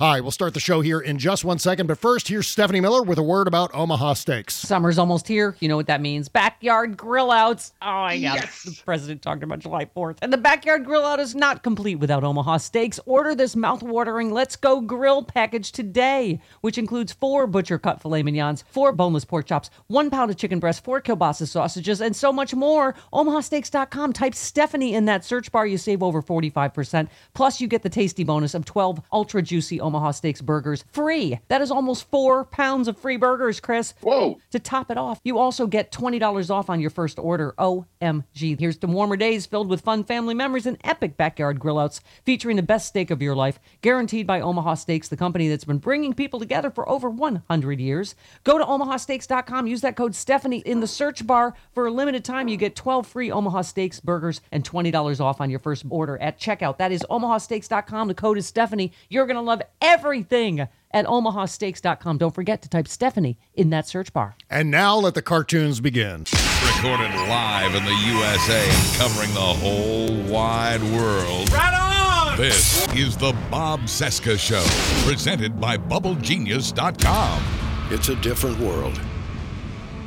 Hi, we'll start the show here in just one second, but first, here's Stephanie Miller with a word about Omaha Steaks. Summer's almost here. You know what that means. Backyard grill outs. Oh my God. Yes. The president talked about July 4th. And the backyard grill out is not complete without Omaha Steaks. Order this mouth-watering Let's Go Grill package today, which includes four butcher cut filet mignons, four boneless pork chops, one pound of chicken breast, four kielbasa sausages, and so much more. OmahaSteaks.com. Type Stephanie in that search bar. You save over 45%. Plus, you get the tasty bonus of 12 ultra juicy Omaha Steaks burgers free. That is almost four pounds of free burgers, Chris. Whoa. To top it off, you also get $20 off on your first order. OMG. Here's to warmer days filled with fun family memories and epic backyard grillouts featuring the best steak of your life, guaranteed by Omaha Steaks, the company that's been bringing people together for over 100 years. Go to omahasteaks.com, use that code Stephanie in the search bar. For a limited time, you get 12 free Omaha Steaks burgers and $20 off on your first order at checkout. That is omahasteaks.com. The code is Stephanie. You're going to love everything at omahasteaks.com. Don't forget to type Stephanie in that search bar. And now let the cartoons begin. Recorded live in the USA and covering the whole wide world. Right on. This is the Bob Cesca Show, presented by BubbleGenius.com. It's a different world.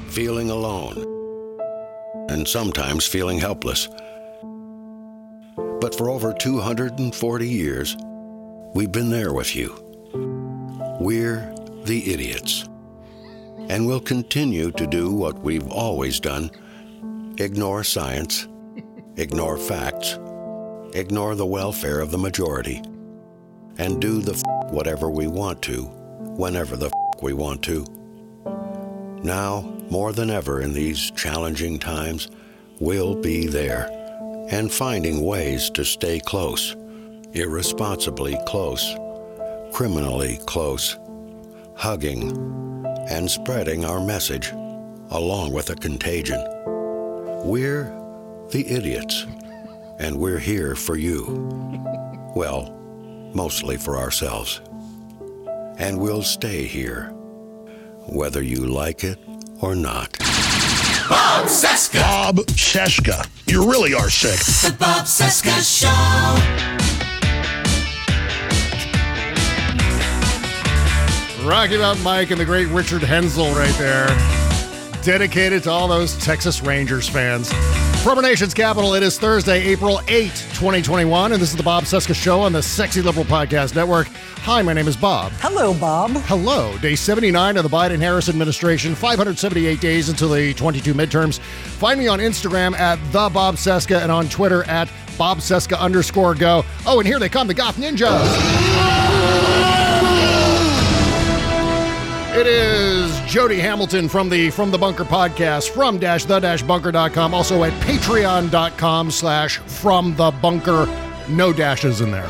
Feeling alone. And sometimes feeling helpless. But for over 240 years, we've been there with you. We're the idiots. And we'll continue to do what we've always done ignore science, ignore facts, ignore the welfare of the majority, and do the f- whatever we want to, whenever the f- we want to. Now, more than ever in these challenging times, we'll be there and finding ways to stay close, irresponsibly close, criminally close, hugging and spreading our message along with a contagion. We're the idiots, and we're here for you. Well, mostly for ourselves. And we'll stay here, whether you like it or not. Bob Cesca. Bob Cesca. You really are sick. The Bob Cesca Show. Rocky Mountain Mike and the great Richard Hensel right there. Dedicated to all those Texas Rangers fans. From our nation's capital, it is Thursday, April 8, 2021, and this is the Bob Cesca Show on the Sexy Liberal Podcast Network. Hi, my name is Bob. Hello, Bob. Hello. Day 79 of the Biden Harris administration, 578 days until the 22 midterms. Find me on Instagram at the Bob Cesca and on Twitter at Bob Cesca underscore go. Oh, and here they come, the Goth Ninjas. It is Jody Hamilton from the From the Bunker podcast from dash the dash bunker.com, also at patreon.com slash from the bunker. No dashes in there.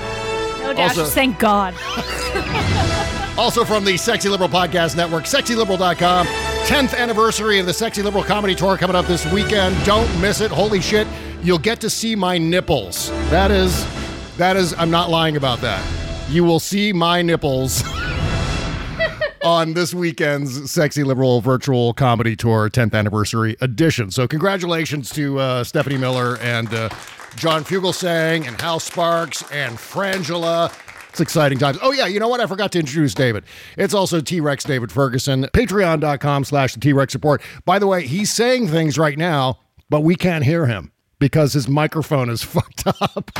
No dashes, Also- thank God. Also from the Sexy Liberal Podcast Network, sexyliberal.com. 10th anniversary of the Sexy Liberal Comedy Tour coming up this weekend. Don't miss it. Holy shit. You'll get to see my nipples. That is, that is, I'm not lying about that. You will see my nipples on this weekend's Sexy Liberal Virtual Comedy Tour 10th anniversary edition. So, congratulations to uh, Stephanie Miller and uh, John Fugelsang and Hal Sparks and Frangela. It's exciting times. Oh, yeah, you know what? I forgot to introduce David. It's also T Rex David Ferguson, patreon.com slash the T Rex report. By the way, he's saying things right now, but we can't hear him because his microphone is fucked up.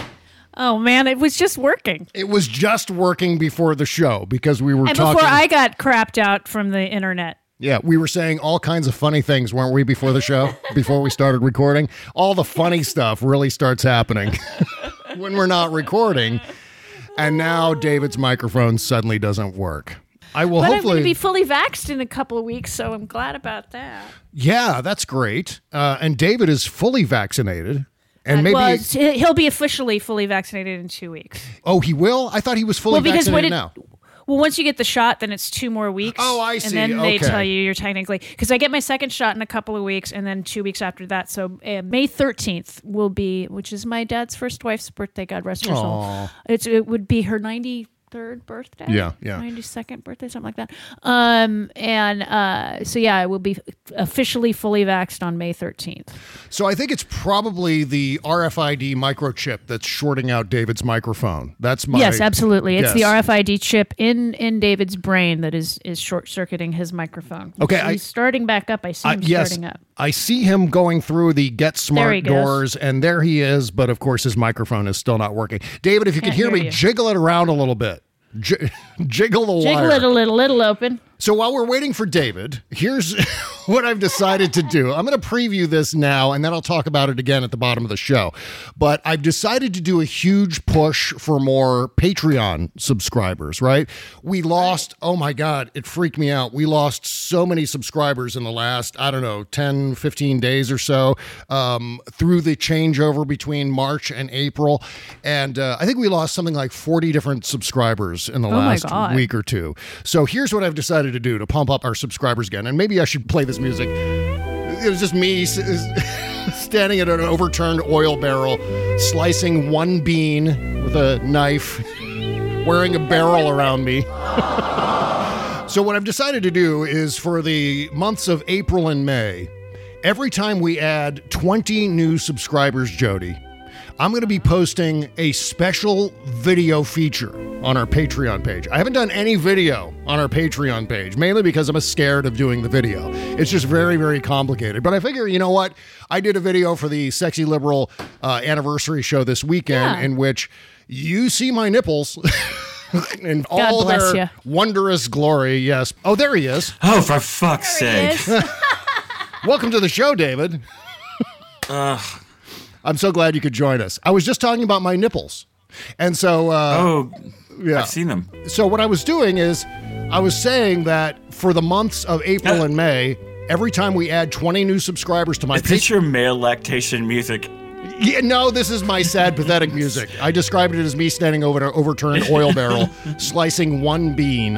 Oh man, it was just working. It was just working before the show because we were And talking. before I got crapped out from the internet. yeah, we were saying all kinds of funny things, weren't we, before the show? before we started recording? All the funny stuff really starts happening when we're not recording. And now David's microphone suddenly doesn't work. I will but I'm hopefully to be fully vaxxed in a couple of weeks, so I'm glad about that. Yeah, that's great. Uh, and David is fully vaccinated. And maybe well, he'll be officially fully vaccinated in two weeks. Oh, he will? I thought he was fully well, because vaccinated what it, now. well, once you get the shot, then it's two more weeks. Oh, I see. And then they tell you you're technically because I get my second shot in a couple of weeks, and then two weeks after that. So uh, May 13th will be, which is my dad's first wife's birthday. God rest her soul. It's it would be her 93rd birthday. Yeah, yeah. 92nd birthday, something like that. Um, and uh, so yeah, I will be officially fully vaxxed on May 13th. So I think it's probably the RFID microchip that's shorting out David's microphone. That's my yes, absolutely. It's the. RFID chip in in David's brain that is is short circuiting his microphone. Okay, So I- he's starting back up. I see him yes, starting up. I see him going through the Get Smart doors, and there he is. But of course, his microphone is still not working. David, if you could Can't hear, hear me, you. jiggle it around a little bit. J- jiggle the Jiggle wire. it a little, little open. So while we're waiting for David, here's what I've decided to do. I'm going to preview this now, and then I'll talk about it again at the bottom of the show. But I've decided to do a huge push for more Patreon subscribers, right? We lost, oh my God, it freaked me out. We lost so many subscribers in the last, I don't know, 10, 15 days or so um, through the changeover between March and April. And uh, I think we lost something like 40 different subscribers in the Oh last God. week or two. So here's what I've decided to do to pump up our subscribers again. And maybe I should play this music. It was just me standing at an overturned oil barrel, slicing one bean with a knife, wearing a barrel around me. So, what I've decided to do is for the months of April and May, every time we add 20 new subscribers, Jody, I'm going to be posting a special video feature on our Patreon page. I haven't done any video on our Patreon page, mainly because I'm scared of doing the video. It's just very, very complicated. But I figure, you know what? I did a video for the Sexy Liberal uh, anniversary show this weekend Yeah. in which you see my nipples. in all bless their ya. wondrous glory, yes. Oh, there he is. Oh, for fuck's sake. Welcome to the show, David. I'm so glad you could join us. I was just talking about my nipples. And so, uh, Oh, yeah. I've seen them. So, what I was doing is, I was saying that for the months of April and May, every time we add 20 new subscribers to my Is this your male lactation music? Yeah, no, this is my sad, pathetic music. I described it as me standing over an overturned oil barrel, slicing one bean,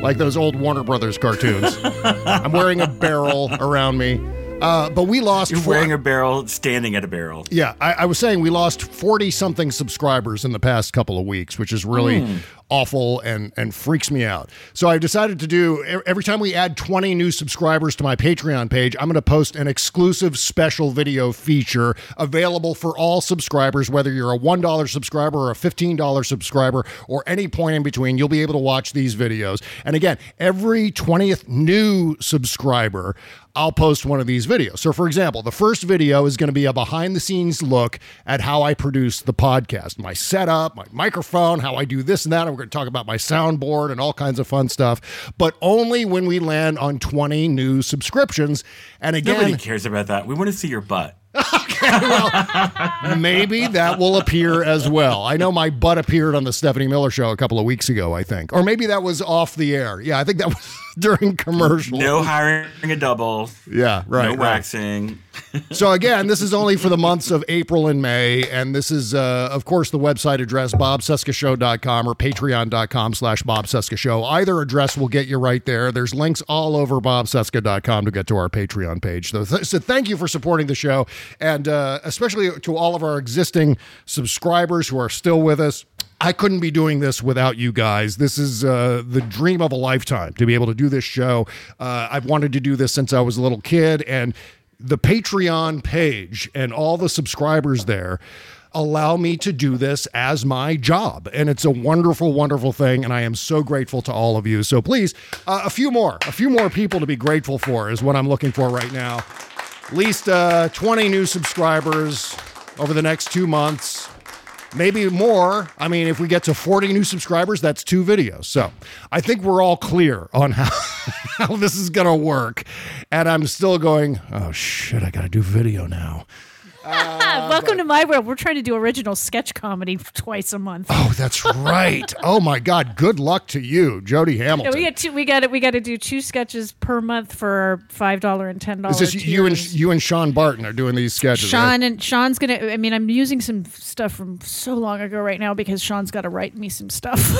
like those old Warner Brothers cartoons. I'm wearing a barrel around me. Uh, but we lost. You're four- wearing a barrel, standing at a barrel. yeah, I, I was saying we lost 40 something subscribers in the past couple of weeks, which is really Hmm. Awful and, and freaks me out. So I've decided to do every time we add 20 new subscribers to my Patreon page, I'm going to post an exclusive special video feature available for all subscribers, whether you're a $1 subscriber or a $15 subscriber or any point in between. You'll be able to watch these videos. And again, every 20th new subscriber, I'll post one of these videos. So, for example, the first video is going to be a behind the scenes look at how I produce the podcast, my setup, my microphone, how I do this and that. And we're going to talk about my soundboard and all kinds of fun stuff, but only when we land on 20 new subscriptions. And again, Nobody cares about that. We want to see your butt. Okay, well, maybe that will appear as well. I know my butt appeared on the Stephanie Miller show a couple of weeks ago, I think. Or maybe that was off the air. Yeah, I think that was during commercial. No hiring a double. Yeah, right. No right. waxing. So again, this is only for the months of April and May, and this is, uh, of course, the website address bobcescashow.com or patreon.com slash bobcescashow. Either address will get you right there. There's links all over bobcesca.com to get to our Patreon page. So, th- so thank you for supporting the show, and uh, especially to all of our existing subscribers who are still with us. I couldn't be doing this without you guys. This is uh, the dream of a lifetime to be able to do this show. Uh, I've wanted to do this since I was a little kid, and the Patreon page and all the subscribers there allow me to do this as my job. And it's a wonderful, wonderful thing. And I am so grateful to all of you. So please, uh, a few more, a few more people to be grateful for is what I'm looking for right now. At least uh, 20 new subscribers over the next two months. Maybe more. I mean, if we get to 40 new subscribers, that's two videos. So I think we're all clear on how, how this is going to work. And I'm still going, oh shit, I got to do video now. Uh, Welcome to my world. We're trying to do original sketch comedy twice a month. Oh, that's right. oh my God. Good luck to you, Jody Hamilton. we get two. We got it. We got to do two sketches per month for our five dollar and ten Is dollars. you and you and Sean Barton are doing these sketches? right? Sean and Sean's gonna. I mean, I'm using some stuff from so long ago right now because Sean's got to write me some stuff.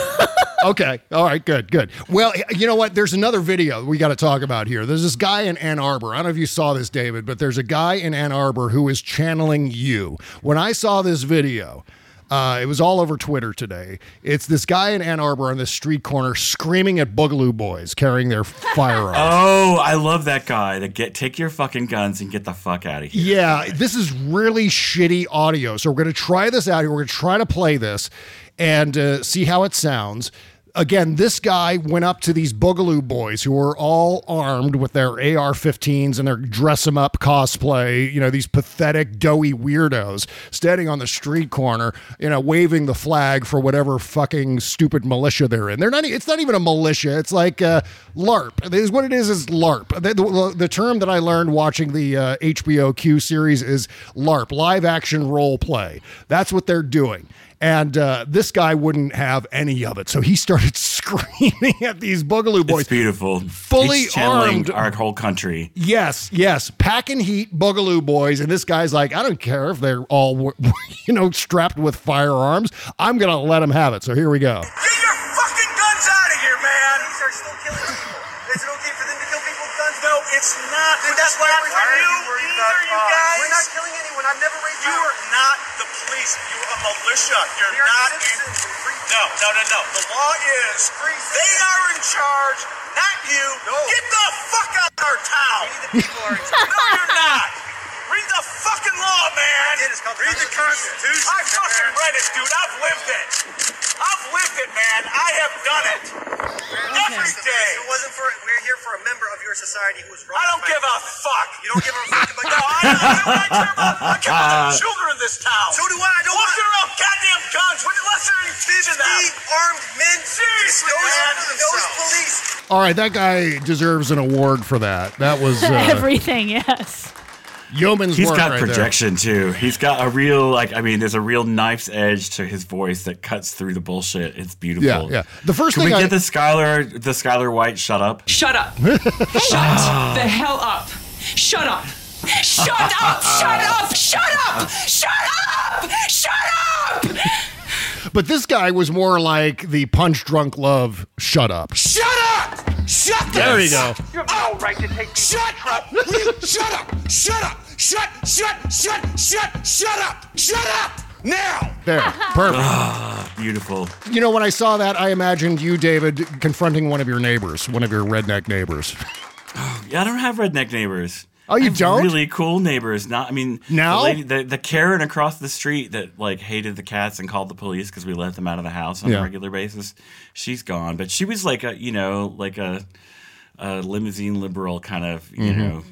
okay. All right. Good. Good. Well, you know what? There's another video we got to talk about here. There's this guy in Ann Arbor. I don't know if you saw this, David, but there's a guy in Ann Arbor who is channeling you. When I saw this video, uh, it was all over Twitter today. It's this guy in Ann Arbor on this street corner screaming at Boogaloo Boys carrying their firearms. Oh, I love that guy. To get take your fucking guns and get the fuck out of here. Yeah, this is really shitty audio. So we're going to try this out here. We're going to try to play this and uh, see how it sounds. Again, this guy went up to these Boogaloo boys who were all armed with their AR 15s and their dress 'em up cosplay, you know, these pathetic, doughy weirdos standing on the street corner, you know, waving the flag for whatever fucking stupid militia they're in. They're not, it's not even a militia. It's like uh, LARP. Is what it is is LARP. The, the, the term that I learned watching the uh, HBO Q series is LARP, live action role play. That's what they're doing. And uh, this guy wouldn't have any of it. So he started screaming at these Boogaloo boys. It's beautiful. Fully He's armed. our whole country. Yes, yes, packing heat, Boogaloo boys, and this guy's like, I don't care if they're all, you know, strapped with firearms. I'm gonna let them have it. So here we go. It's not. Then that's why we're here. you either, you guys. We're not killing anyone. I've never raised You are not the police. You are a militia. You're We not No, no, no, no. The law is they are in charge, not you. Get the fuck out of our town. We the people are in charge. no, you're not. Read the fucking law, man. It is called Read the Constitution. I fucking read it, dude. I've lived it. I've lived it, man. I have done it. Every day. If it wasn't for we're here for a member of your society who was wrong. I don't give a fuck. You don't give a fuck about No, I, I, I care about, I care about the children of this town. So do I. I don't Walking want around goddamn guns when unless they're any kids in them. armed men. Seriously, those, man. those police. All right, that guy deserves an award for that. That was uh, Everything, yes. Yeoman's He's work got right there. projection too. He's got a real like I mean, there's a real knife's edge to his voice that cuts through the bullshit. It's beautiful. Yeah, yeah. The first Can thing we I- get the Skylar the Skyler White shut up? Shut up. Shut the hell up. Shut up. Shut up. Shut up. Shut up. Shut up. Shut up. But this guy was more like the punch drunk love. Shut up. Shut up! Shut There you go. You have no right to take Shut up! Shut up! Shut up! Shut! Shut! Shut! Shut! Shut up! Shut up! Now! There, perfect. Ah, beautiful. You know, when I saw that, I imagined you, David, confronting one of your neighbors, one of your redneck neighbors. Oh, Yeah, I don't have redneck neighbors. Oh, you don't? Really cool neighbors. Not, I mean, Now? the, lady, the the Karen across the street that like hated the cats and called the police because we let them out of the house on Yeah. a regular basis. She's gone, but she was like a you know like a, a limousine liberal kind of you Mhm. know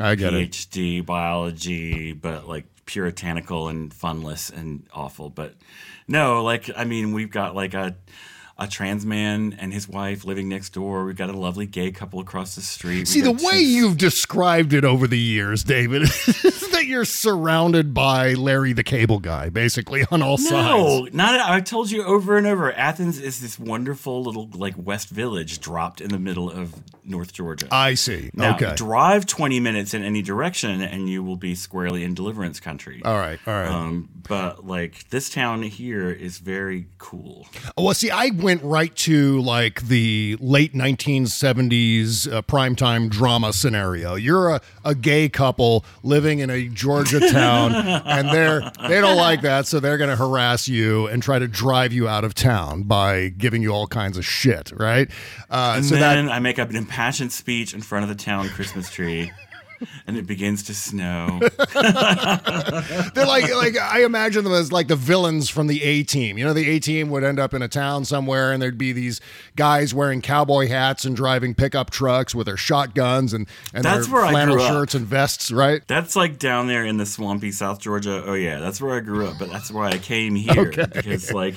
I get it. PhD biology, but like puritanical and funless and awful. But no, like I mean, we've got like a a trans man and his wife living next door. We've got a lovely gay couple across the street. See, the way two- you've described it over the years, David, is that you're surrounded by Larry the Cable Guy, basically, on all No, sides. No, not. I've told you over and over. Athens is this wonderful little like West Village dropped in the middle of North Georgia. I see. Now, okay. drive 20 minutes in any direction and you will be squarely in deliverance country. All right, all right. Um, but like this town here is very cool. Well, see, I went right to like the late 1970s uh, primetime drama scenario. You're a, a gay couple living in a Georgia town, and they're they don't like that, so they're going to harass you and try to drive you out of town by giving you all kinds of shit, right? Uh, And so then that I make up an impassioned speech in front of the town Christmas tree. And it begins to snow. They're like like I imagine them as like the villains from the A team. You know, the A team would end up in a town somewhere, and there'd be these guys wearing cowboy hats and driving pickup trucks with their shotguns and and That's their where flannel shirts and vests, right? That's like down there in the swampy South Georgia. Oh yeah, that's where I grew up, but that's why I came here Okay. because like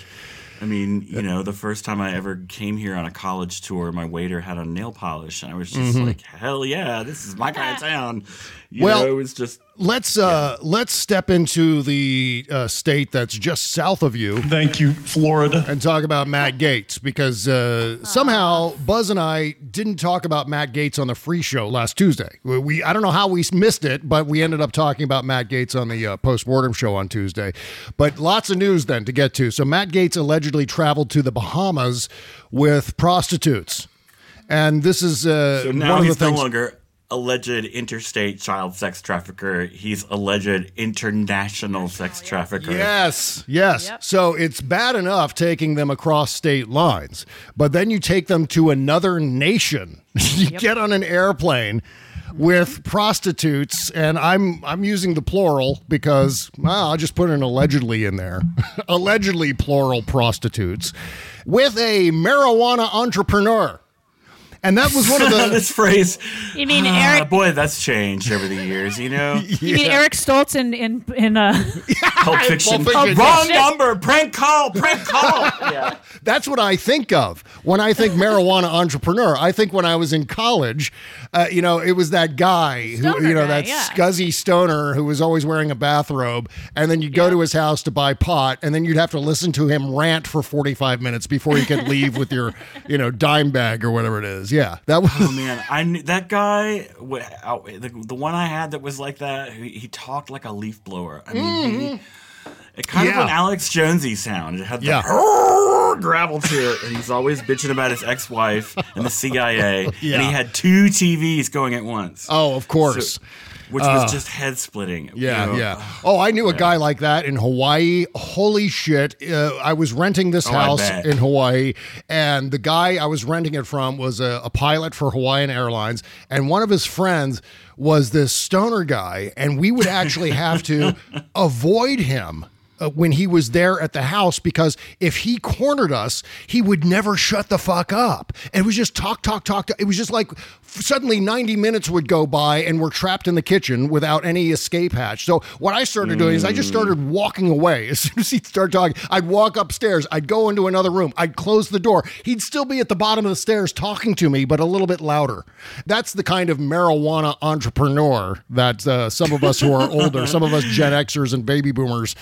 I mean, you know, the first time I ever came here on a college tour, my waiter had on nail polish and I was just Mhm. like, "Hell yeah, this is my kind of town." You Well- know, it was just Let's uh let's step into the uh, state that's just south of you. Thank you, Florida. And talk about Matt Gaetz because uh, somehow Buzz and I didn't talk about Matt Gaetz on the free show last Tuesday. We, we I don't know how we missed it, but we ended up talking about Matt Gaetz on the uh, postmortem show on Tuesday. But lots of news then to get to. So Matt Gaetz allegedly traveled to the Bahamas with prostitutes. And this is uh, so now one of he's the things no longer alleged interstate child sex trafficker. He's alleged international sex trafficker. Yes, yes. So it's bad enough taking them across state lines, but then you take them to another nation. you get on an airplane with prostitutes, and I'm I'm using the plural because well, I'll just put an allegedly in there. allegedly plural prostitutes with a marijuana entrepreneur. And that was one of the this phrase. You mean Ah, Eric? boy, that's changed over the years. You know. You mean Eric Stoltz in in in uh, Pulp Fiction. Pulp Fiction, Wrong yes. number. Prank call. Prank call. yeah. That's what I think of when I think marijuana entrepreneur. I think when I was in college, uh, you know, it was that guy who, you know, guy, that yeah. scuzzy stoner who was always wearing a bathrobe, and then you go to his house to buy pot, and then you'd have to listen to him rant for forty five minutes before you could leave with your, you know, dime bag or whatever it is. Yeah, that oh, was. Oh man, I knew that guy. The, the one I had that was like that. He, he talked like a leaf blower. I mean, he, mm-hmm. it kind Yeah. of an Alex Jonesy sound. It had the Yeah. gravel to it, and he's always bitching about his ex-wife and the CIA. Yeah. And he had two TVs going at once. Oh, of course. So- which was Uh, just head splitting. Yeah, yeah. Oh, I knew a guy like that in Hawaii. Holy shit. Uh, I was renting this Oh, house in Hawaii, and the guy I was renting it from was a, a pilot for Hawaiian Airlines, and one of his friends was this stoner guy, and we would actually have to avoid him. Uh, When he was there at the house, because if he cornered us, he would never shut the fuck up. And it was just talk, talk, talk. talk. It was just like suddenly 90 minutes would go by and we're trapped in the kitchen without any escape hatch. So what I started doing is I just started walking away. As soon as he'd start talking, I'd walk upstairs, I'd go into another room, I'd close the door. He'd still be at the bottom of the stairs talking to me, but a little bit louder. That's the kind of marijuana entrepreneur that uh, some of us who are older, some of us Gen Xers and baby boomers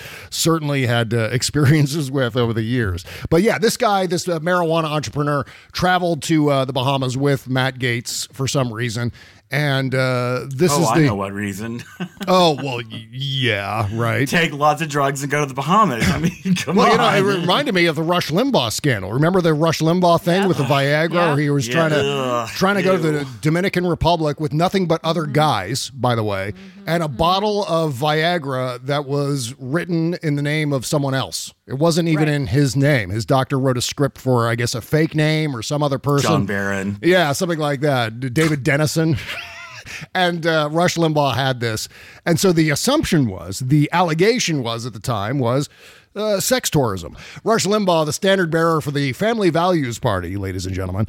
certainly had uh, experiences with over the years. But yeah, this guy, this uh, marijuana entrepreneur, traveled to uh, the Bahamas with Matt Gaetz for some reason. And uh, this oh, is I the know what reason. oh well, y- yeah, right. Take lots of drugs and go to the Bahamas. I mean, come Well, on. you know, it reminded me of the Rush Limbaugh scandal. Remember the Rush Limbaugh thing with the Viagra, Yeah. where he was Yeah. trying to Ugh. trying to go to the Dominican Republic with nothing but other Mm-hmm. guys, by the way, and a bottle of Viagra that was written in the name of someone else. It wasn't even in his name. His doctor wrote a script for, I guess, a fake name or some other person. John Barron. Yeah, something like that. David Dennison. and uh, Rush Limbaugh had this. And so the assumption was, the allegation was at the time, was uh, sex tourism. Rush Limbaugh, the standard bearer for the Family Values Party, ladies and gentlemen,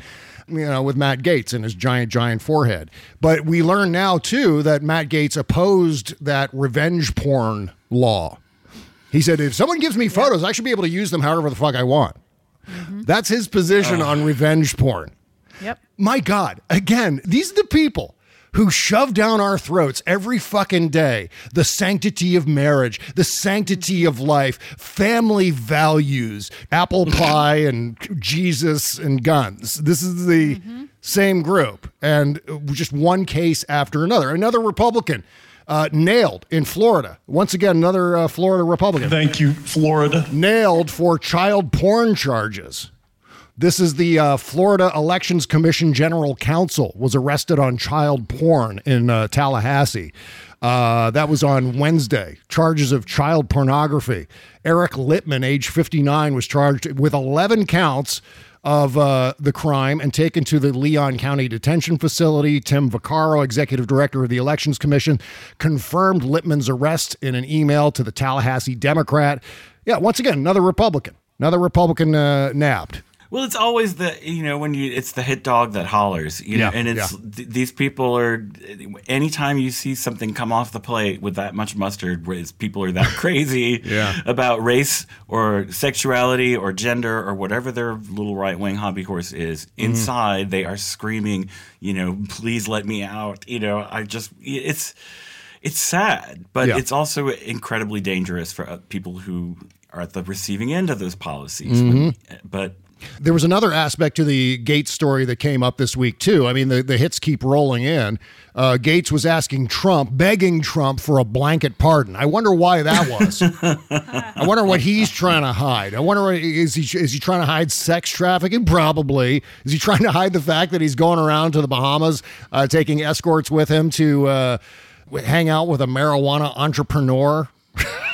you know, with Matt Gaetz and his giant, giant forehead. But we learn now, too, that Matt Gaetz opposed that revenge porn law. He said, if someone gives me photos, I should be able to use them however the fuck I want. Mm-hmm. That's his position oh. on revenge porn. Yep. My God, again, these are the people who shove down our throats every fucking day the sanctity of marriage, the sanctity of life, family values, apple pie and Jesus and guns. This is the mm-hmm. same group. And just one case after another. Another Republican. Uh, nailed in Florida. Once again, another uh, Florida Republican. Thank you, Florida. Nailed for child porn charges. This is the uh, Florida Elections Commission General Counsel was arrested on child porn in uh, Tallahassee. Uh, that was on Wednesday. Charges of child pornography. Eric Lipman, age 59, was charged with 11 counts of uh, the crime and taken to the Leon County Detention Facility. Tim Vaccaro, executive director of the Elections Commission, confirmed Lipman's arrest in an email to the Tallahassee Democrat. Yeah, once again, another Republican, another Republican uh, nabbed. Well, it's always the you know when you it's the hit dog that hollers, you know, Yeah, and it's yeah. th- these people are. Anytime you see something come off the plate with that much mustard, where people are that crazy Yeah. about race or sexuality or gender or whatever their little right wing hobby horse is, Mm-hmm. inside they are screaming, you know, please let me out. You know, I just it's it's sad, but it's also incredibly dangerous for uh, people who are at the receiving end of those policies. Mhm. But There was another aspect to the Gaetz story that came up this week, too. I mean, the, the hits keep rolling in. Uh, Gaetz was asking Trump, begging Trump for a blanket pardon. I wonder why that was. I wonder what he's trying to hide. I wonder, is he, is he trying to hide sex trafficking? Probably. Is he trying to hide the fact that he's going around to the Bahamas, uh, taking escorts with him to uh, hang out with a marijuana entrepreneur?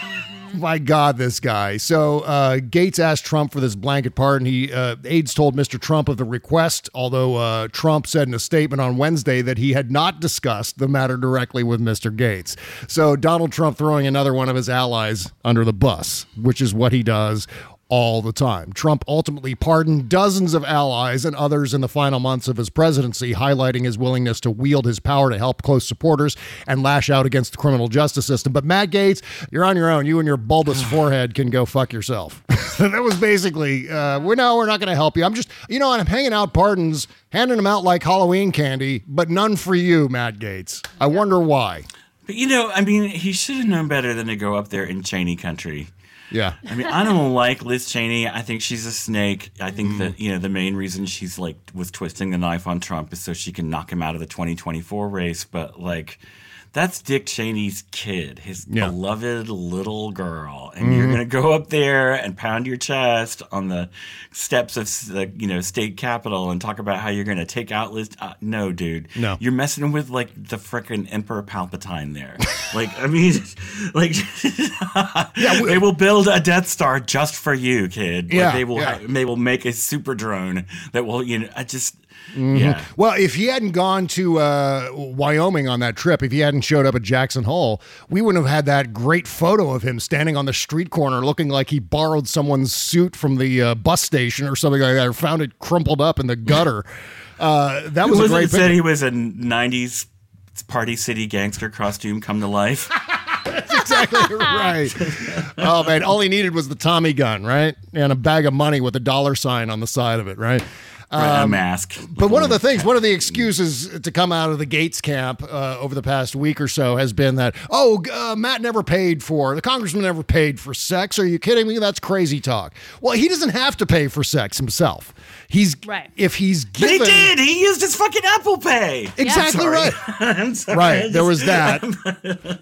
My God, this guy. So uh, Gaetz asked Trump for this blanket pardon. He uh, aides told Mr. Trump of the request, although uh, Trump said in a statement on Wednesday that he had not discussed the matter directly with Mr. Gaetz. So Donald Trump throwing another one of his allies under the bus, which is what he does all the time. Trump ultimately pardoned dozens of allies and others in the final months of his presidency, highlighting his willingness to wield his power to help close supporters and lash out against the criminal justice system. But Matt Gaetz, you're on your own. You and your bulbous forehead can go fuck yourself. that was basically, uh, we're no, we're not going to help you. I'm just, you know, I'm hanging out pardons, handing them out like Halloween candy, but none for you, Matt Gaetz. I wonder why. But you know, I mean, he should have known better than to go up there in Cheney country. Yeah. I mean, I don't like Liz Cheney. I think she's a snake. I think mm-hmm. that you know the main reason she's like was twisting the knife on Trump is so she can knock him out of the 2024 race. But like, that's Dick Cheney's kid, his beloved little girl, and you're Mhm. gonna go up there and pound your chest on the steps of the you know state capitol and talk about how you're gonna take out Liz. Uh, no, dude. No. You're messing with like the frickin' Emperor Palpatine there. like, I mean, like, yeah, they will build a Death Star just for you, kid. Like, Yeah, they will. yeah. ha- they will make a super drone that will. You know, I just. Mhm. Yeah. Well, if he hadn't gone to uh, Wyoming on that trip, if he hadn't showed up at Jackson Hole, we wouldn't have had that great photo of him standing on the street corner looking like he borrowed someone's suit from the uh, bus station or something like that, or found it crumpled up in the gutter. Uh, that was Who a it great that said he was a '90s Party City gangster costume come to life. That's exactly right. Oh man, all he needed was the Tommy gun, right, and a bag of money with a dollar sign on the side of it, right. Right, a Um, mask. But one of the things, one of the excuses to come out of the Gaetz camp uh, over the past week or so has been that, oh, uh, Matt never paid for, the congressman never paid for sex. Are you kidding me? That's crazy talk. Well, he doesn't have to pay for sex himself. He's, Right. if he's But given. he did. He used his fucking Apple Pay. Exactly I'm right. I'm sorry. Right, there was that.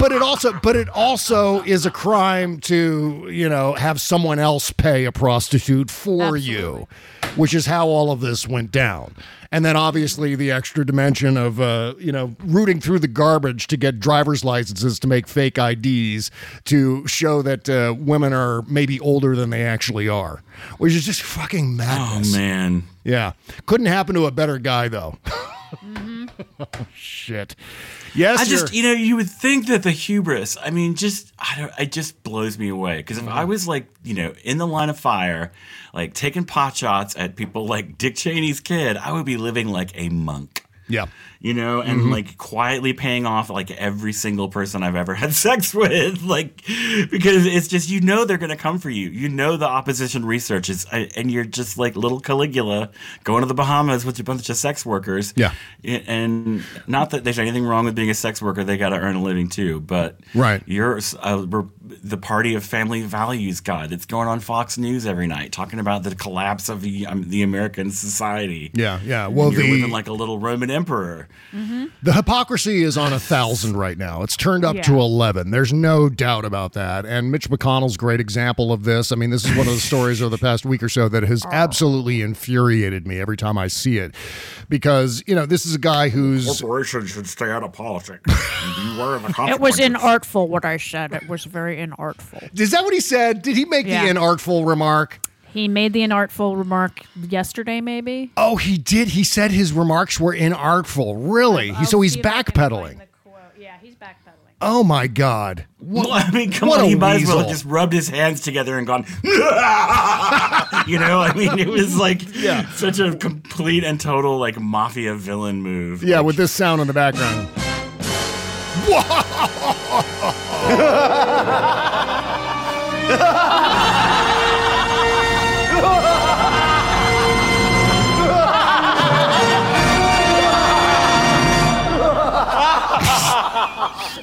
but it also but it also is a crime to you know have someone else pay a prostitute for you which is how all of this went down. And then obviously the extra dimension of uh, you know rooting through the garbage to get driver's licenses to make fake IDs to show that uh, women are maybe older than they actually are which is just fucking madness. Oh man. yeah. Couldn't happen to a better guy though oh shit yes I just, you know, you would think that the hubris. I mean, just, I don't. It just blows me away. Because if Mm-hmm. I was like, you know, in the line of fire, like taking pot shots at people like Dick Cheney's kid, I would be living like a monk. yeah You know, and Mhm. like quietly paying off like every single person I've ever had sex with, like because it's just you know they're gonna come for you. You know the opposition research is, and you're just like little Caligula going to the Bahamas with a bunch of sex workers. Yeah. and not that there's anything wrong with being a sex worker; they got to earn a living too. But Right. you're uh, the party of family values guy that's going on Fox News every night talking about the collapse of the um, the American society. Yeah, yeah. Well, you're the- living like a little Roman emperor. Mm-hmm. The hypocrisy is on a thousand right now. It's turned up to 11. There's no doubt about that. And Mitch McConnell's great example of this. I mean, this is one of the stories over the past week or so that has oh. absolutely infuriated me every time I see it. Because, you know, this is a guy who's. Corporations should stay out of politics. and beware of the It was consequences. inartful what I said. It was very inartful. Is that what he said? Did he make Yeah. the inartful remark? He made the inartful remark yesterday, maybe. Oh, he did. He said his remarks were inartful. Really? He, so he's backpedaling. Yeah, he's backpedaling. Oh my God! What, Well, I mean, come what on, a he might as well have just rubbed his hands together and gone, you know, I mean, it was like Yeah. such a complete and total like mafia villain move. Yeah, with this sound in the background.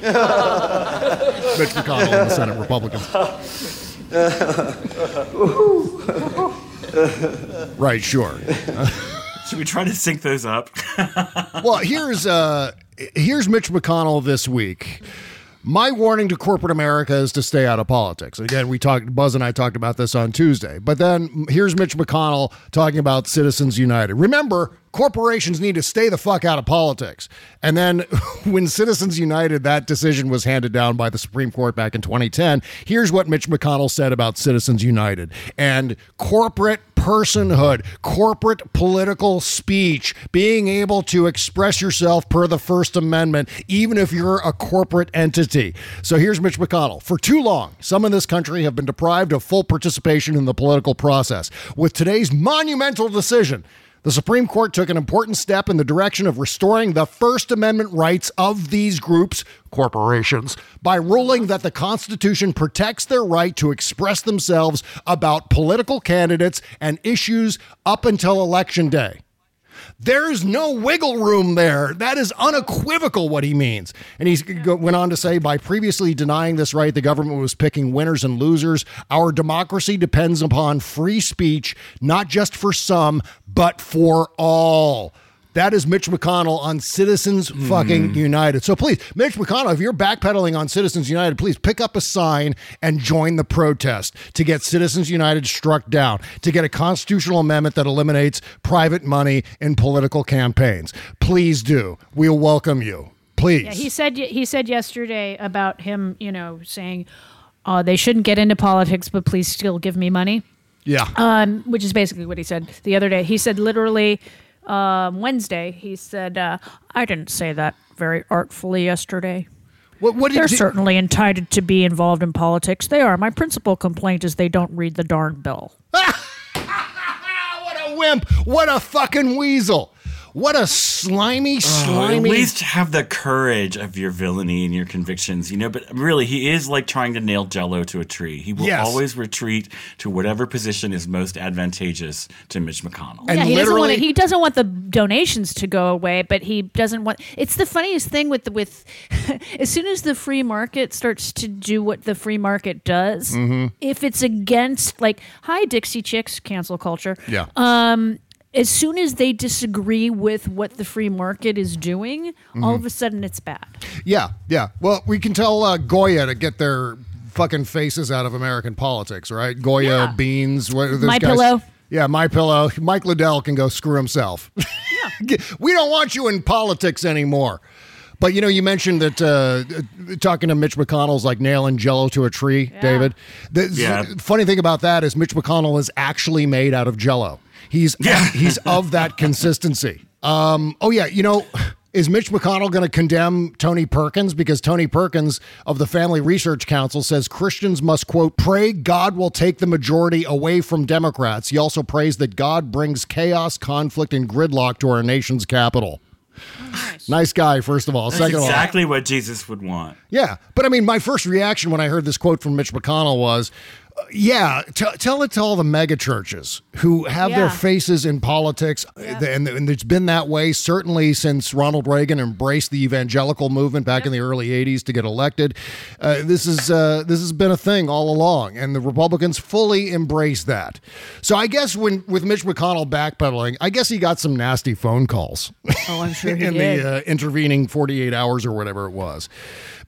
Mitch McConnell and the Senate Republicans. right, sure. Should we try to sync those up? well, here's uh here's Mitch McConnell this week. My warning to corporate America is to stay out of politics. Again, we talked Buzz and I talked about this on Tuesday. But then here's Mitch McConnell talking about Citizens United. Remember, corporations need to stay the fuck out of politics. And then when Citizens United that decision was handed down by the Supreme Court back in 2010, here's what Mitch McConnell said about Citizens United and corporate personhood, corporate political speech, being able to express yourself per the First Amendment, even if you're a corporate entity. So here's Mitch McConnell. For too long, some in this country have been deprived of full participation in the political process. With today's monumental decision, the Supreme Court took an important step in the direction of restoring the First Amendment rights of these groups, corporations, by ruling that the Constitution protects their right to express themselves about political candidates and issues up until Election Day. There's no wiggle room there. That is unequivocal what he means. And he went on to say by previously denying this right, the government was picking winners and losers. Our democracy depends upon free speech, not just for some, but for all. That is Mitch McConnell on Citizens fucking United. So please, Mitch McConnell, if you're backpedaling on Citizens United, please pick up a sign and join the protest to get Citizens United struck down, to get a constitutional amendment that eliminates private money in political campaigns. Please do. We'll welcome you. Please. Yeah, he said he said yesterday about him, you know, saying uh, they shouldn't get into politics, but please still give me money. yeah. Um, which is basically what he said the other day. He said literally um, Wednesday. He said, uh, "I didn't say that very artfully yesterday." What, what They're you- certainly entitled to be involved in politics. They are. My principal complaint is they don't read the darn bill. what a wimp. What a fucking weasel. What a slimy, slimy. Oh, at least have the courage of your villainy and your convictions, you know. But really, he is like trying to nail Jello to a tree. He will Yes. always retreat to whatever position is most advantageous to Mitch McConnell. yeah, he doesn't want to, he doesn't want the donations to go away, but he doesn't want. It's the funniest thing with the, with as soon as the free market starts to do what the free market does, Mhm. if it's against like hi Dixie Chicks cancel culture, Yeah. Um, as soon as they disagree with what the free market is doing, all of a sudden it's bad. Yeah, yeah. Well, we can tell uh, Goya to get their fucking faces out of American politics, right? Goya, Yeah. Beans, what, those My guys- Pillow. Yeah, my pillow. Mike Lindell can go screw himself. Yeah. we don't want you in politics anymore. But you know, you mentioned that uh, talking to Mitch McConnell's like nailing Jello to a tree, David. The Yeah. funny thing about that is Mitch McConnell is actually made out of Jello. He's he's of that consistency. Um, oh yeah, you know, is Mitch McConnell going to condemn Tony Perkins because Tony Perkins of the Family Research Council says Christians must quote pray God will take the majority away from Democrats. He also prays that God brings chaos, conflict, and gridlock to our nation's capital. nice. guy, first of all. That's Second of all, exactly what Jesus would want. yeah, but I mean, my first reaction when I heard this quote from Mitch McConnell was, Yeah, t- tell it to all the mega churches who have their faces in politics, and, and it's been that way certainly since Ronald Reagan embraced the evangelical movement back in the early '80s to get elected. Uh, this is uh, this has been a thing all along, and the Republicans fully embrace that. So I guess when with Mitch McConnell backpedaling, I guess he got some nasty phone calls. Oh, I'm sure he in did. the uh, intervening 48 hours or whatever it was,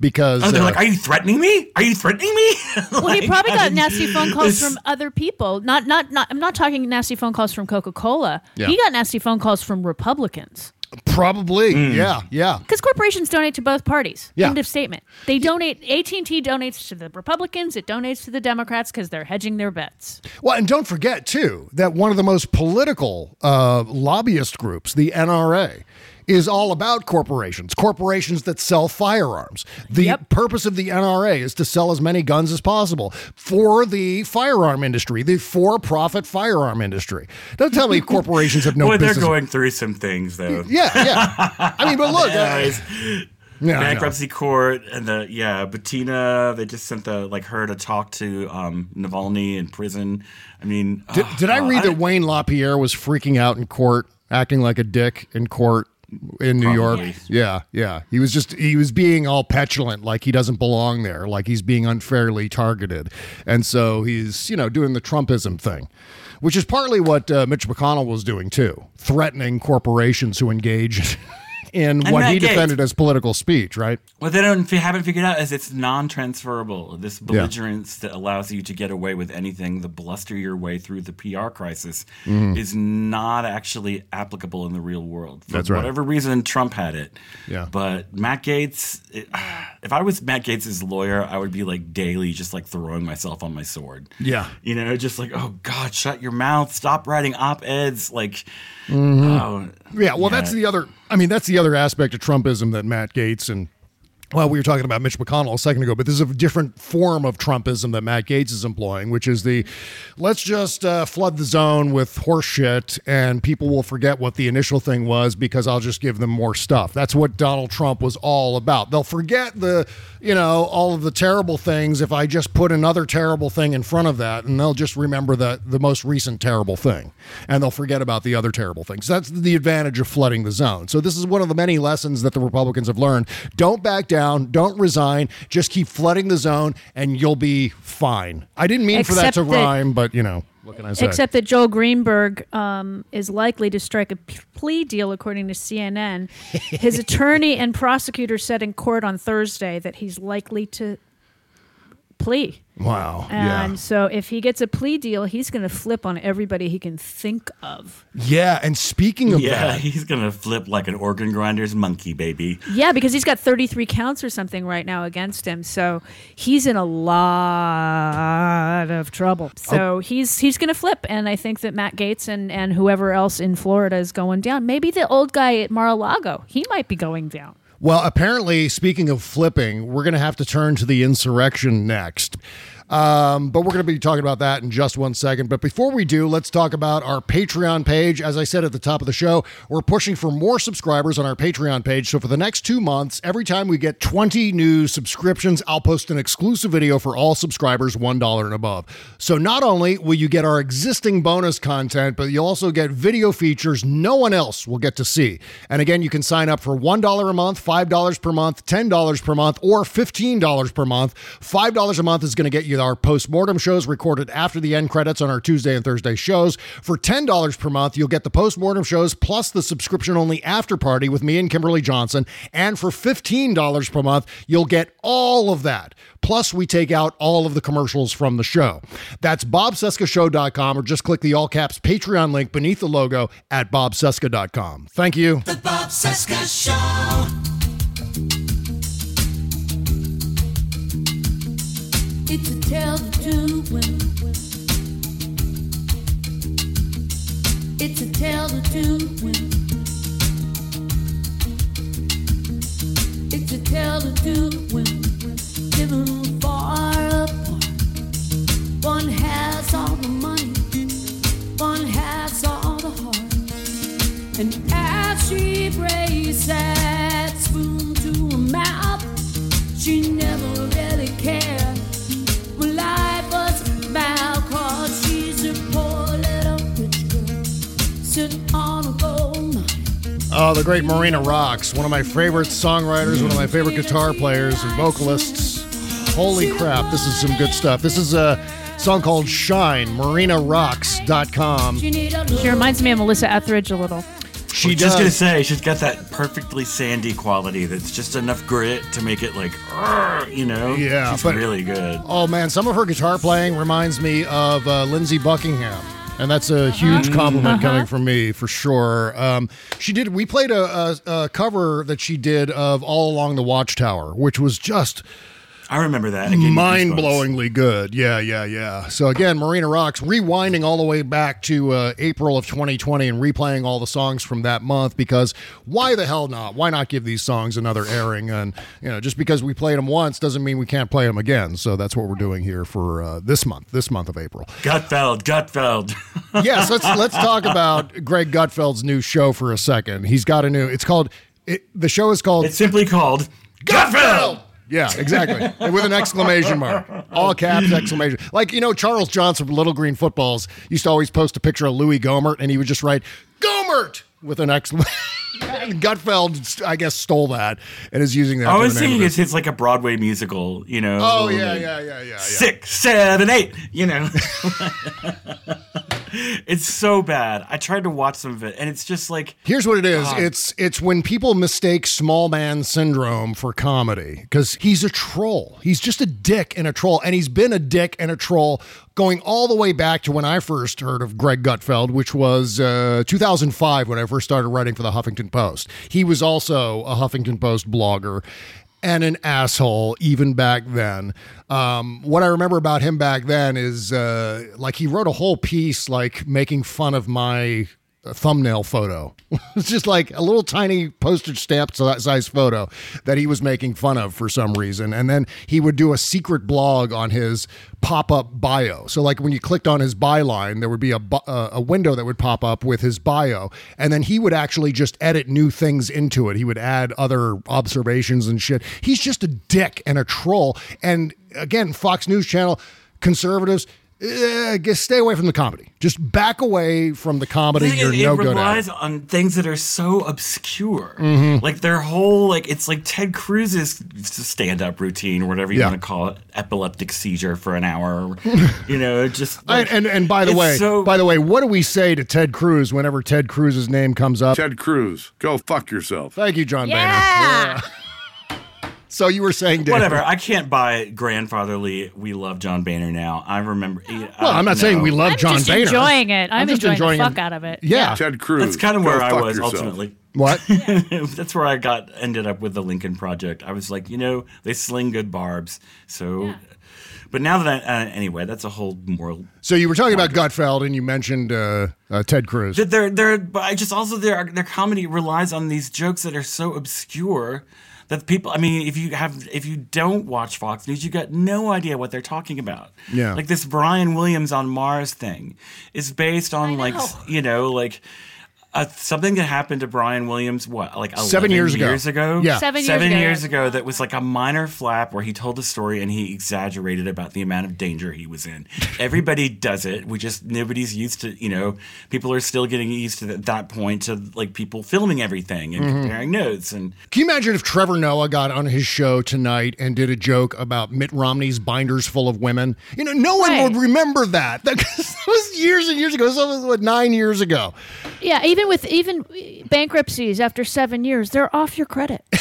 because Oh, they're uh, like, "Are you threatening me? Are you threatening me?" well, he Like, probably I got mean, nasty phone calls from other people. Not, not, not. I'm not talking nasty phone calls from Coca Cola. Yeah. He got nasty phone calls from Republicans probably, Hmm. yeah, yeah. because corporations donate to both parties. Yeah. End of statement. They donate. AT and T donates to the Republicans. It donates to the Democrats because they're hedging their bets. Well, and don't forget too that one of the most political uh, lobbyist groups, the NRA, is all about corporations, corporations that sell firearms. The purpose of the NRA is to sell as many guns as possible for the firearm industry, the for-profit firearm industry. Don't tell me corporations have no Boy, they're business. going through some things though. yeah, yeah. I mean, but look, Yeah, uh, Yeah, bankruptcy court and the yeah Bettina they just sent the like her to talk to um Navalny in prison. I mean, Did, oh, did I God, read that Wayne LaPierre was freaking out in court, acting like a dick in court in New Probably. York? Yeah, yeah. He was just he was being all petulant, like he doesn't belong there, like he's being unfairly targeted, and so he's you know doing the Trumpism thing. Which is partly what uh, Mitch McConnell was doing too, threatening corporations who engage in And what he Gaetz. defended as political speech, right? What they don't haven't figured out is it's non-transferable. This belligerence that allows you to get away with anything, the bluster your way through the PR crisis, Mhm. is not actually applicable in the real world. For That's right. whatever reason, Trump had it. Yeah. But Matt Gaetz, if I was Matt Gaetz's lawyer, I would be like daily just like throwing myself on my sword. Yeah. You know, just like, oh God, shut your mouth, stop writing op-eds. Like, Mhm. oh, Yeah, well, that's the other. I mean, that's the other aspect of Trumpism that Matt Gaetz and. Well, we were talking about Mitch McConnell a second ago, but this is a different form of Trumpism that Matt Gaetz is employing, which is the let's just uh, flood the zone with horseshit and people will forget what the initial thing was because I'll just give them more stuff. That's what Donald Trump was all about. They'll forget the, you know, all of the terrible things if I just put another terrible thing in front of that and they'll just remember the, the most recent terrible thing and they'll forget about the other terrible things. That's the advantage of flooding the zone. So this is one of the many lessons that the Republicans have learned. Don't back down, don't resign, just keep flooding the zone and you'll be fine. I didn't mean for that to that- rhyme, but you know, what can I say? Except that Joel Greenberg um, is likely to strike a plea deal, according to CNN. His attorney and prosecutor said in court on Thursday that he's likely to plea. Wow. And yeah. so if he gets a plea deal, he's going to flip on everybody he can think of. Yeah, and speaking of yeah, that, he's gonna flip like an organ grinder's monkey, baby. Yeah, because he's got 33 counts or something right now against him. So he's in a lot of trouble. So oh. he's he's going to flip and I think that Matt Gaetz and and whoever else in Florida is going down. Maybe the old guy at Mar-a-Lago, he might be going down. Well, apparently, speaking of flipping, we're going to have to turn to the insurrection next. Um, but we're going to be talking about that in just one second. But before we do, let's talk about our Patreon page. As I said at the top of the show, we're pushing for more subscribers on our Patreon page. So for the next two months, every time we get 20 new subscriptions, I'll post an exclusive video for all subscribers, $1 and above. So not only will you get our existing bonus content, but you'll also get video features no one else will get to see. And again, you can sign up for $1 a month, $5 per month, $10 per month, or $15 per month. $5 a month is going to get you our post-mortem shows recorded after the end credits on our Tuesday and Thursday shows. For $10 per month, you'll get the post-mortem shows plus the subscription-only after party with me and Kimberly Johnson. And for $15 per month, you'll get all of that. Plus, we take out all of the commercials from the show. That's bobcescashow.com or just click the all caps Patreon link beneath the logo at bobcesca.com. Thank you. The Bob Cesca Show. It's a tale to do when. It's a tale to do when. It's to do when living far apart. One has all the money, one has all the heart. And as she that spoon to her mouth, she Oh, the great Marina Rocks, one of my favorite songwriters, one of my favorite guitar players and vocalists. Holy crap, this is some good stuff. This is a song called Shine, marinarocks.com. She reminds me of Melissa Etheridge a little. She I was just gonna say she's got that perfectly sandy quality that's just enough grit to make it like, you know. Yeah, she's but- really good. Oh man, some of her guitar playing reminds me of uh, Lindsey Buckingham. And that's a huge Uh-huh. compliment Uh-huh. coming from me for sure. Um, she did. We played a, a, a cover that she did of "All Along the Watchtower," which was just I remember that. It gave me goosebumps. mind blowingly good. Yeah, yeah, yeah. So again, Marina Rocks, rewinding all the way back to uh, April of 2020 and replaying all the songs from that month because why the hell not? Why not give these songs another airing? And you know, just because we played them once doesn't mean we can't play them again. So that's what we're doing here for uh, this month, this month of April. Gutfeld, Gutfeld. yes, let's let's talk about Greg Gutfeld's new show for a second. He's got a new. It's called. It, the show is called. It's simply called Gutfeld. Yeah, exactly. With an exclamation mark. All caps exclamation. Like, you know, Charles Johnson from Little Green Footballs used to always post a picture of Louie Gohmert and he would just write, Gomert! With an exclamation. Gutfeld, I guess, stole that and is using that. I was thinking it's, it's like a Broadway musical, you know. Oh, yeah, like yeah, yeah, yeah, yeah. Six, seven, eight, you know. it's so bad. I tried to watch some of it, and it's just like Here's what it is. God. It's it's when people mistake small man syndrome for comedy because he's a troll. He's just a dick and a troll, and he's been a dick and a troll going all the way back to when I first heard of Greg Gutfeld, which was uh, 2005 when I first started writing for the Huffington Post. He was also a Huffington Post blogger. And an asshole even back then. Um, what I remember about him back then is uh, like he wrote a whole piece like making fun of my thumbnail photo. it's just like a little tiny postage stamp size photo that he was making fun of for some reason. And then he would do a secret blog on his pop up bio. So, like when you clicked on his byline, there would be a, uh, a window that would pop up with his bio. And then he would actually just edit new things into it. He would add other observations and shit. He's just a dick and a troll. And again, Fox News Channel, conservatives, uh, just stay away from the comedy. Just back away from the comedy. it, You're it no good at. relies on things that are so obscure. Mhm. Like their whole like it's like Ted Cruz's stand up routine or whatever you Yeah. want to call it, epileptic seizure for an hour. you know, just And, like, and and by the way, so by the way, what do we say to Ted Cruz whenever Ted Cruz's name comes up? Ted Cruz, go fuck yourself. Thank you, John Yeah. Boehner. Yeah. So you were saying, Dave, Whatever. I can't buy grandfatherly. We love John Boehner now. I remember. Well, Well, I'm not saying we love John Boehner. I'm John just Boehner. enjoying it. I'm, I'm just enjoying, enjoying the him. fuck out of it. Yeah. Ted Cruz. That's kind of where I was yourself. ultimately. What? That's where I got ended up with the Lincoln Project. I was like, you know, they sling good barbs. So, but now that I, uh, anyway, that's a whole moral. So you were talking about Gutfeld, and you mentioned uh, uh, Ted Cruz. That they're they're, but I just also their their comedy relies on these jokes that are so obscure that people. I mean, if you have if you don't watch Fox News, you got no idea what they're talking about. Yeah. like this Brian Williams on Mars thing is based on like you know like. Uh, something that happened to Brian Williams, what, like 11 Seven years ago. years ago? Yeah. Seven years Seven ago, years yeah. ago, that was like a minor flap where he told a story and he exaggerated about the amount of danger he was in. Everybody does it. We just, nobody's used to, you know, people are still getting used to at that point to like people filming everything and Mhm. comparing notes. And Can you imagine if Trevor Noah got on his show tonight and did a joke about Mitt Romney's binders full of women? You know, no one would remember that. That was years and years ago. This was what nine years ago. Yeah, even with even bankruptcies after seven years, they're off your credit.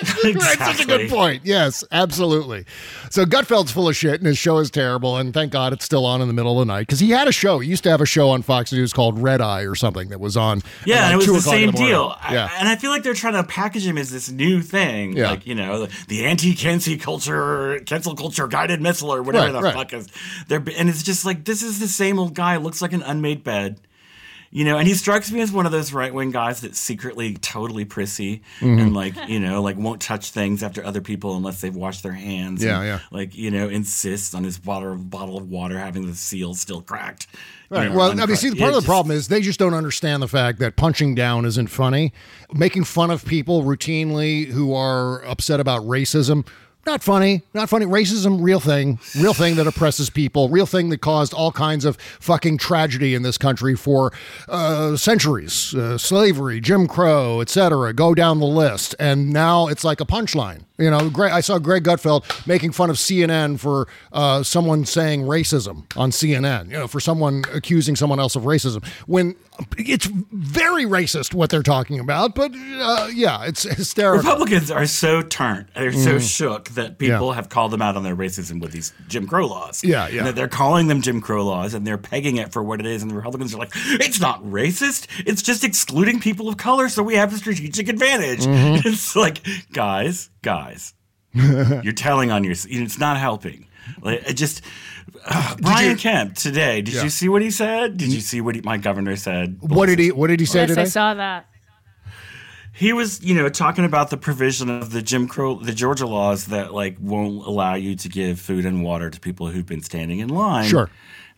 That's such a good point. Yes, absolutely. So Gutfeld's full of shit, and his show is terrible. And thank God it's still on in the middle of the night because he had a show. He used to have a show on Fox News called Red Eye or something that was on. yeah, and it was the same morning. deal. I- Yeah. and I feel like they're trying to package him as this new thing. Yeah. Like, you know, the, the anti cancel culture, cancel culture guided missile or whatever Right, the right. fuck is. They're, and it's just like, this is the same old guy, looks like an unmade bed. You know, and he strikes me as one of those right wing guys that's secretly totally prissy Mhm. and like, you know, like won't touch things after other people unless they've washed their hands. Yeah, and, yeah. Like, you know, insists on his bottle, bottle of water having the seal still cracked. you Right. know, well, I mean, uncracked. see, part of the just- problem is they just don't understand the fact that punching down isn't funny. Making fun of people routinely who are upset about racism Not funny, not funny. Racism, real thing, real thing that oppresses people, real thing that caused all kinds of fucking tragedy in this country for uh, centuries. Uh, slavery, Jim Crow, etc. Go down the list, and now it's like a punchline. You know, Greg, I saw Greg Gutfeld making fun of CNN for uh, someone saying racism on CNN. You know, for someone accusing someone else of racism when it's very racist what they're talking about. But uh, yeah, it's hysterical. Republicans are so turned, they're so Mhm. shook that people Yeah. have called them out on their racism with these Jim Crow laws. Yeah, And yeah. that they're calling them Jim Crow laws and they're pegging it for what it is. And the Republicans are like, it's not racist. It's just excluding people of color so we have a strategic advantage. Mhm. It's like, guys, guys, you're telling on your, it's not helping. Like, it just, uh, Brian Kemp today, did Yeah. you see what he said? Did you see what he, my governor said? What did he? What did he say yes, today? I saw that. He was, you know, talking about the provision of the Jim Crow, the Georgia laws that like won't allow you to give food and water to people who've been standing in line. Sure.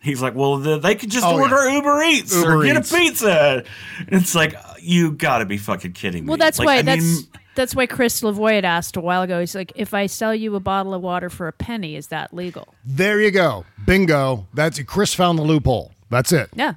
He's like, well, the, they could just Oh, order yeah. Uber Eats or Uber get Eats. a pizza. It's like, you got to be fucking kidding me. Well, that's Like, why I that's mean, that's why Chris Lavoie had asked a while ago. He's like, if I sell you a bottle of water for a penny, is that legal? There you go. Bingo. That's it. Chris found the loophole. That's it. Yeah.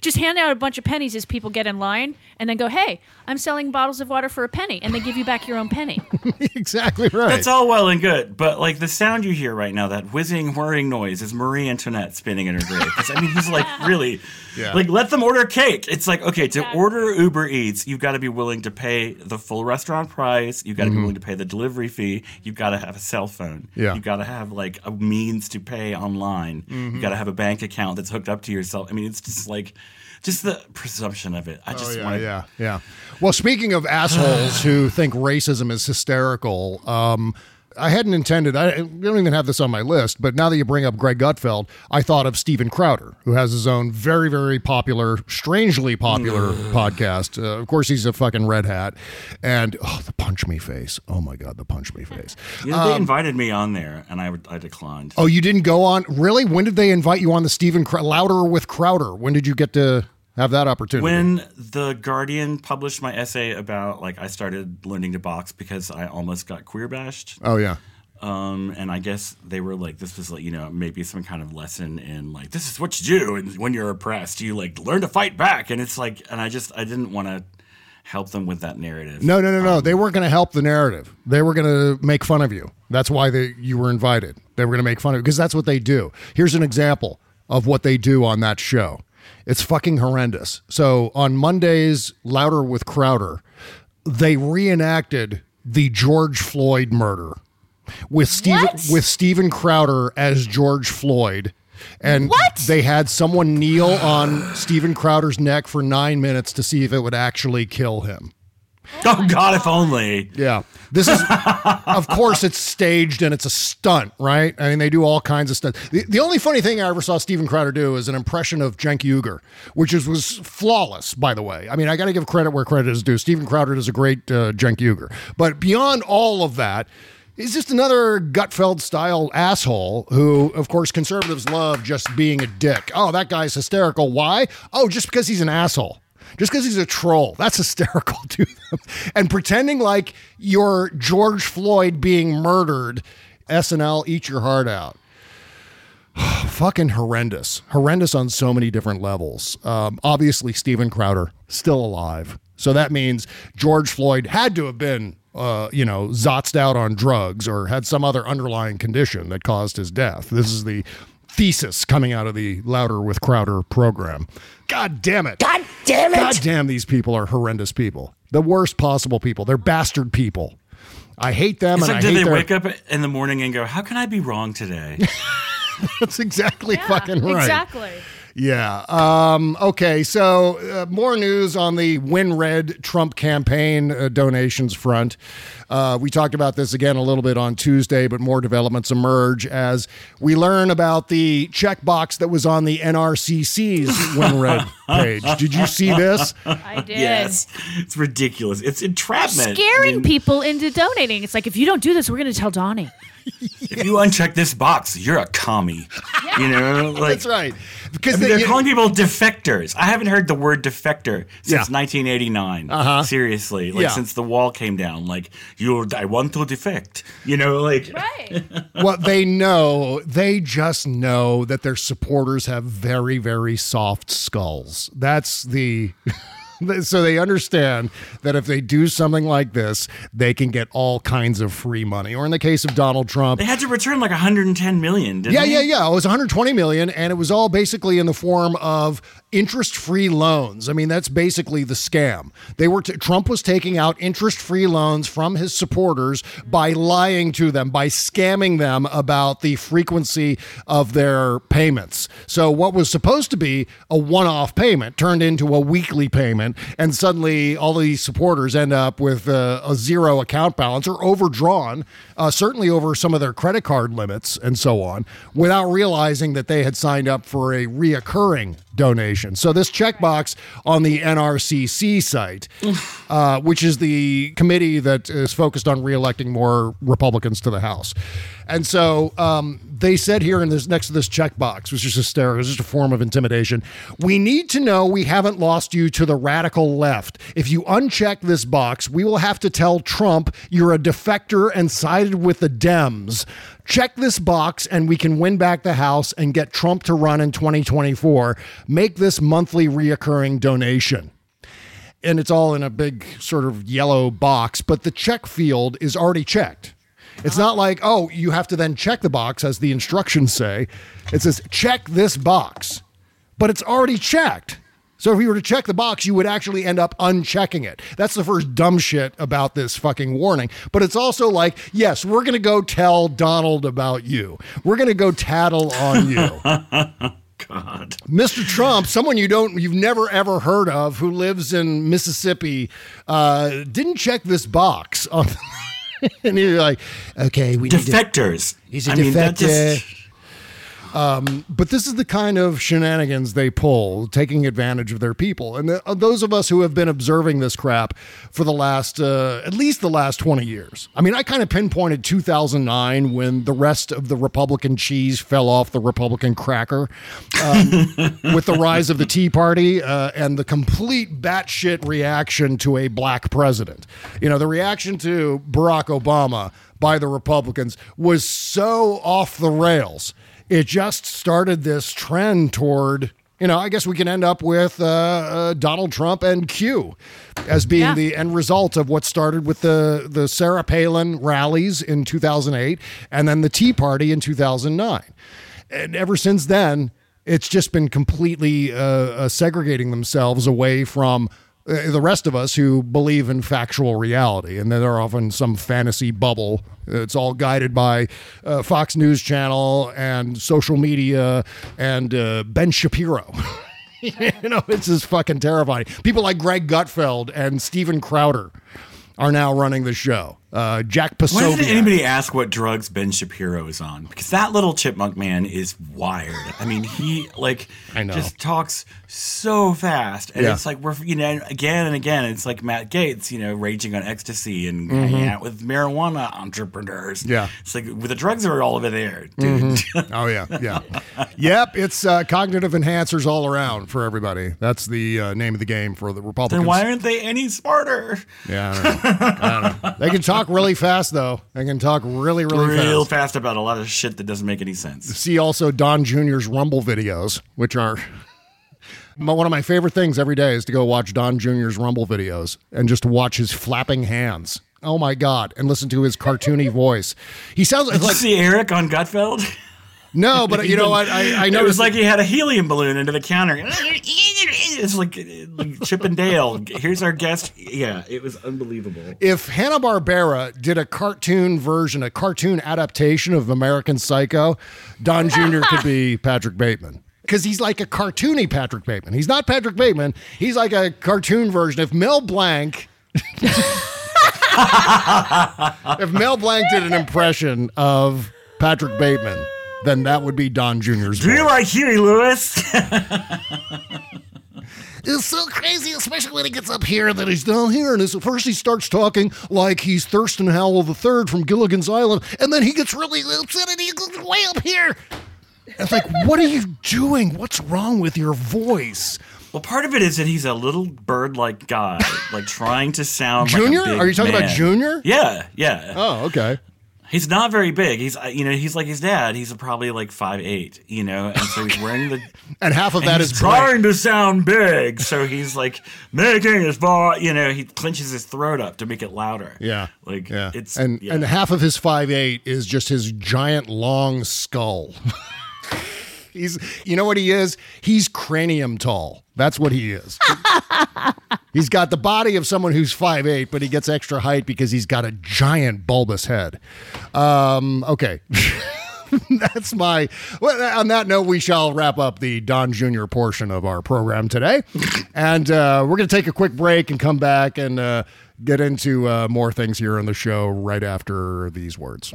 Just hand out a bunch of pennies as people get in line, and then go, "Hey, I'm selling bottles of water for a penny," and they give you back your own penny. exactly right. That's all well and good, but like the sound you hear right now, that whizzing, whirring noise, is Marie Antoinette spinning in her grave. I mean, he's like, really, Yeah. like, let them order cake. It's like, okay, to order Uber Eats, you've got to be willing to pay the full restaurant price. You've got to Mhm. be willing to pay the delivery fee. You've got to have a cell phone. Yeah. You've got to have like a means to pay online. Mhm. You've got to have a bank account that's hooked up to yourself. I mean, it's just like, just the presumption of it. I just oh, yeah, want to. yeah, yeah. Well, speaking of assholes who think racism is hysterical, um, I hadn't intended. I, don't even have this on my list, but now that you bring up Greg Gutfeld, I thought of Steven Crowder, who has his own very, very popular, strangely popular podcast. Uh, of course, he's a fucking red hat, and oh, the punch me face. Oh my god, the punch me face. Know, they Um, invited me on there, and I, I declined. Oh, you didn't go on? Really? When did they invite you on the Steven Cr- Louder with Crowder? When did you get to have that opportunity? When the Guardian published my essay about like I started learning to box because I almost got queer bashed. Oh yeah. Um, and I guess they were like, this was like, you know, maybe some kind of lesson in like, this is what you do. And when you're oppressed, you like learn to fight back. And it's like, and I just, I didn't want to help them with that narrative. No, no, no, no. they weren't going to help the narrative. They were going to make fun of you. That's why they you were invited. They were going to make fun of you because that's what they do. Here's an example of what they do on that show. It's fucking horrendous. So on Mondays, Louder with Crowder, they reenacted the George Floyd murder with Stephen with Stephen Crowder as George Floyd. And they had someone kneel on Stephen Crowder's neck for nine minutes to see if it would actually kill him. Oh, God, if only. Yeah. This is, of course, it's staged and it's a stunt, right? I mean, they do all kinds of stuff. The, the only funny thing I ever saw Steven Crowder do is an impression of Cenk Uygur, which is, was flawless, by the way. I mean, I got to give credit where credit is due. Steven Crowder does a great uh, Cenk Uygur. But beyond all of that, He's just another Gutfeld style asshole who, of course, conservatives love just being a dick. Oh, that guy's hysterical. Why? Oh, just because he's an asshole. Just because he's a troll. That's hysterical to them. And pretending like you're George Floyd being murdered. SNL, eat your heart out. Fucking horrendous. Horrendous on so many different levels. Um, obviously, Steven Crowder still alive. So that means George Floyd had to have been, uh, you know, zotzed out on drugs or had some other underlying condition that caused his death. This is the thesis coming out of the Louder with Crowder program. God damn it. God damn it. God damn, these people are horrendous people. The worst possible people. They're bastard people. I hate them It's and like, I did hate they their wake up in the morning and go, how can I be wrong today? That's exactly fucking right. Exactly. Yeah. Um, okay. So, uh, more news on the WinRed Trump campaign uh, donations front. Uh, we talked about this again a little bit on Tuesday, but more developments emerge as we learn about the checkbox that was on the NRCC's WinRed page. Did you see this? I did. Yes. It's ridiculous. It's entrapment. Scaring people into donating. It's like if you don't do this, we're going to tell Donnie. If you uncheck this box, you're a commie. You know, like That's right. Because I mean, they- they're calling people defectors. I haven't heard the word defector since Yeah. 1989. Uh-huh. Seriously, like Yeah. since the wall came down. Like you, I want to defect. You know, like what they know, they just know that their supporters have very, very soft skulls. That's the. So they understand that if they do something like this, they can get all kinds of free money. Or in the case of Donald Trump, they had to return like 110 million. Didn't yeah, they? yeah, yeah. It was 120 million, and it was all basically in the form of interest-free loans. I mean, that's basically the scam. They were t- Trump was taking out interest-free loans from his supporters by lying to them, by scamming them about the frequency of their payments. So what was supposed to be a one-off payment turned into a weekly payment, and suddenly all these supporters end up with uh, a zero account balance or overdrawn, uh, certainly over some of their credit card limits and so on, without realizing that they had signed up for a reoccurring donation. So this checkbox on the NRCC site, uh, which is the committee that is focused on reelecting more Republicans to the House. And so um, they said here in this next to this checkbox, which is hysterical, it's just a form of intimidation. We need to know we haven't lost you to the radical left. If you uncheck this box, we will have to tell Trump you're a defector and sided with the Dems. Check this box and we can win back the House and get Trump to run in 2024. Make this monthly reoccurring donation and it's all in a big sort of yellow box, but the check field is already checked. It's not like, oh, you have to then check the box as the instructions say. It says, check this box, but it's already checked. So if you were to check the box, you would actually end up unchecking it. That's the first dumb shit about this fucking warning. But it's also like, yes, we're going to go tell Donald about you. We're going to go tattle on you. God. Mr. Trump, someone you don't, you've never ever heard of, who lives in Mississippi, uh, didn't check this box. On, and you're like, okay, we need to- Defectors. he's a I mean, defector. just- Um, but this is the kind of shenanigans they pull, taking advantage of their people. And the, uh, those of us who have been observing this crap for the last, uh, at least the last 20 years. I mean, I kind of pinpointed 2009 when the rest of the Republican cheese fell off the Republican cracker um, with the rise of the Tea Party uh, and the complete batshit reaction to a black president. You know, the reaction to Barack Obama by the Republicans was so off the rails it just started this trend toward you know i guess we can end up with uh, uh, donald trump and q as being Yeah. the end result of what started with the the sarah palin rallies in 2008 and then the tea party in 2009 and ever since then it's just been completely uh, uh, segregating themselves away from the rest of us who believe in factual reality. And they're often some fantasy bubble it's all guided by uh, fox news channel and social media and uh, ben shapiro. You know it's just fucking terrifying. People like greg gutfeld and steven crowder are now running the show uh, jack Why didn't anybody ask what drugs Ben Shapiro is on? Because that little chipmunk man is wired. I mean, he like I know. just talks so fast, and Yeah. it's like we're you know again and again. It's like Matt Gaetz, you know, raging on ecstasy and Mhm. hanging out with marijuana entrepreneurs. Yeah. it's like with the drugs are all over there, dude. Mhm. Oh yeah, yeah, yep. It's uh, cognitive enhancers all around for everybody. That's the uh, name of the game for the Republicans. then why aren't they any smarter? Yeah, I don't, know. I don't know. They can talk really fast though. I can talk really, really Real fast. fast about a lot of shit that doesn't make any sense. See also Don Jr.'s Rumble videos, which are my- one of my favorite things every day is to go watch Don Jr.'s Rumble videos and just watch his flapping hands. Oh my god! And listen to his cartoony voice. He sounds Did like you see Eric on Gutfeld? no, but you know what? I, I it noticed was like he had a helium balloon into the counter. It's like, like Chip and Dale. Here's our guest. Yeah, it was unbelievable. if Hanna Barbera did a cartoon version, a cartoon adaptation of American Psycho, Don Jr. could be Patrick Bateman. Because he's like a cartoony Patrick Bateman. He's not Patrick Bateman. He's like a cartoon version. If Mel Blanc, if Mel Blanc did an impression of Patrick Bateman, then that would be Don Jr.'s Do you like Huey Lewis? is so crazy, especially when he gets up here and then he's down here. And at first he starts talking like he's Thurston Howell III from Gilligan's Island, and then he gets really upset and he goes way up here. It's like, what are you doing? What's wrong with your voice? Well, part of it is that he's a little bird-like guy, like trying to sound Junior? Like Are you talking about. Junior? Yeah, yeah. Oh, okay. He's not very big. He's uh, you know he's like his dad. He's probably like five eight. You know, and so he's wearing the And half of and that he's is trying to sound big. So he's like making his voice. You know, he clenches his throat up to make it louder. Yeah. like Yeah. it's and yeah. and half of his five eight is just his giant long skull. He's you know what he is? He's cranium tall. That's what he is. he's got the body of someone who's five eight, but he gets extra height because he's got a giant bulbous head. Um, okay. That's my. Well, on that note, we shall wrap up the Don Jr. portion of our program today, and uh, we're going to take a quick break and come back and uh, get into uh, more things here on the show right after these words.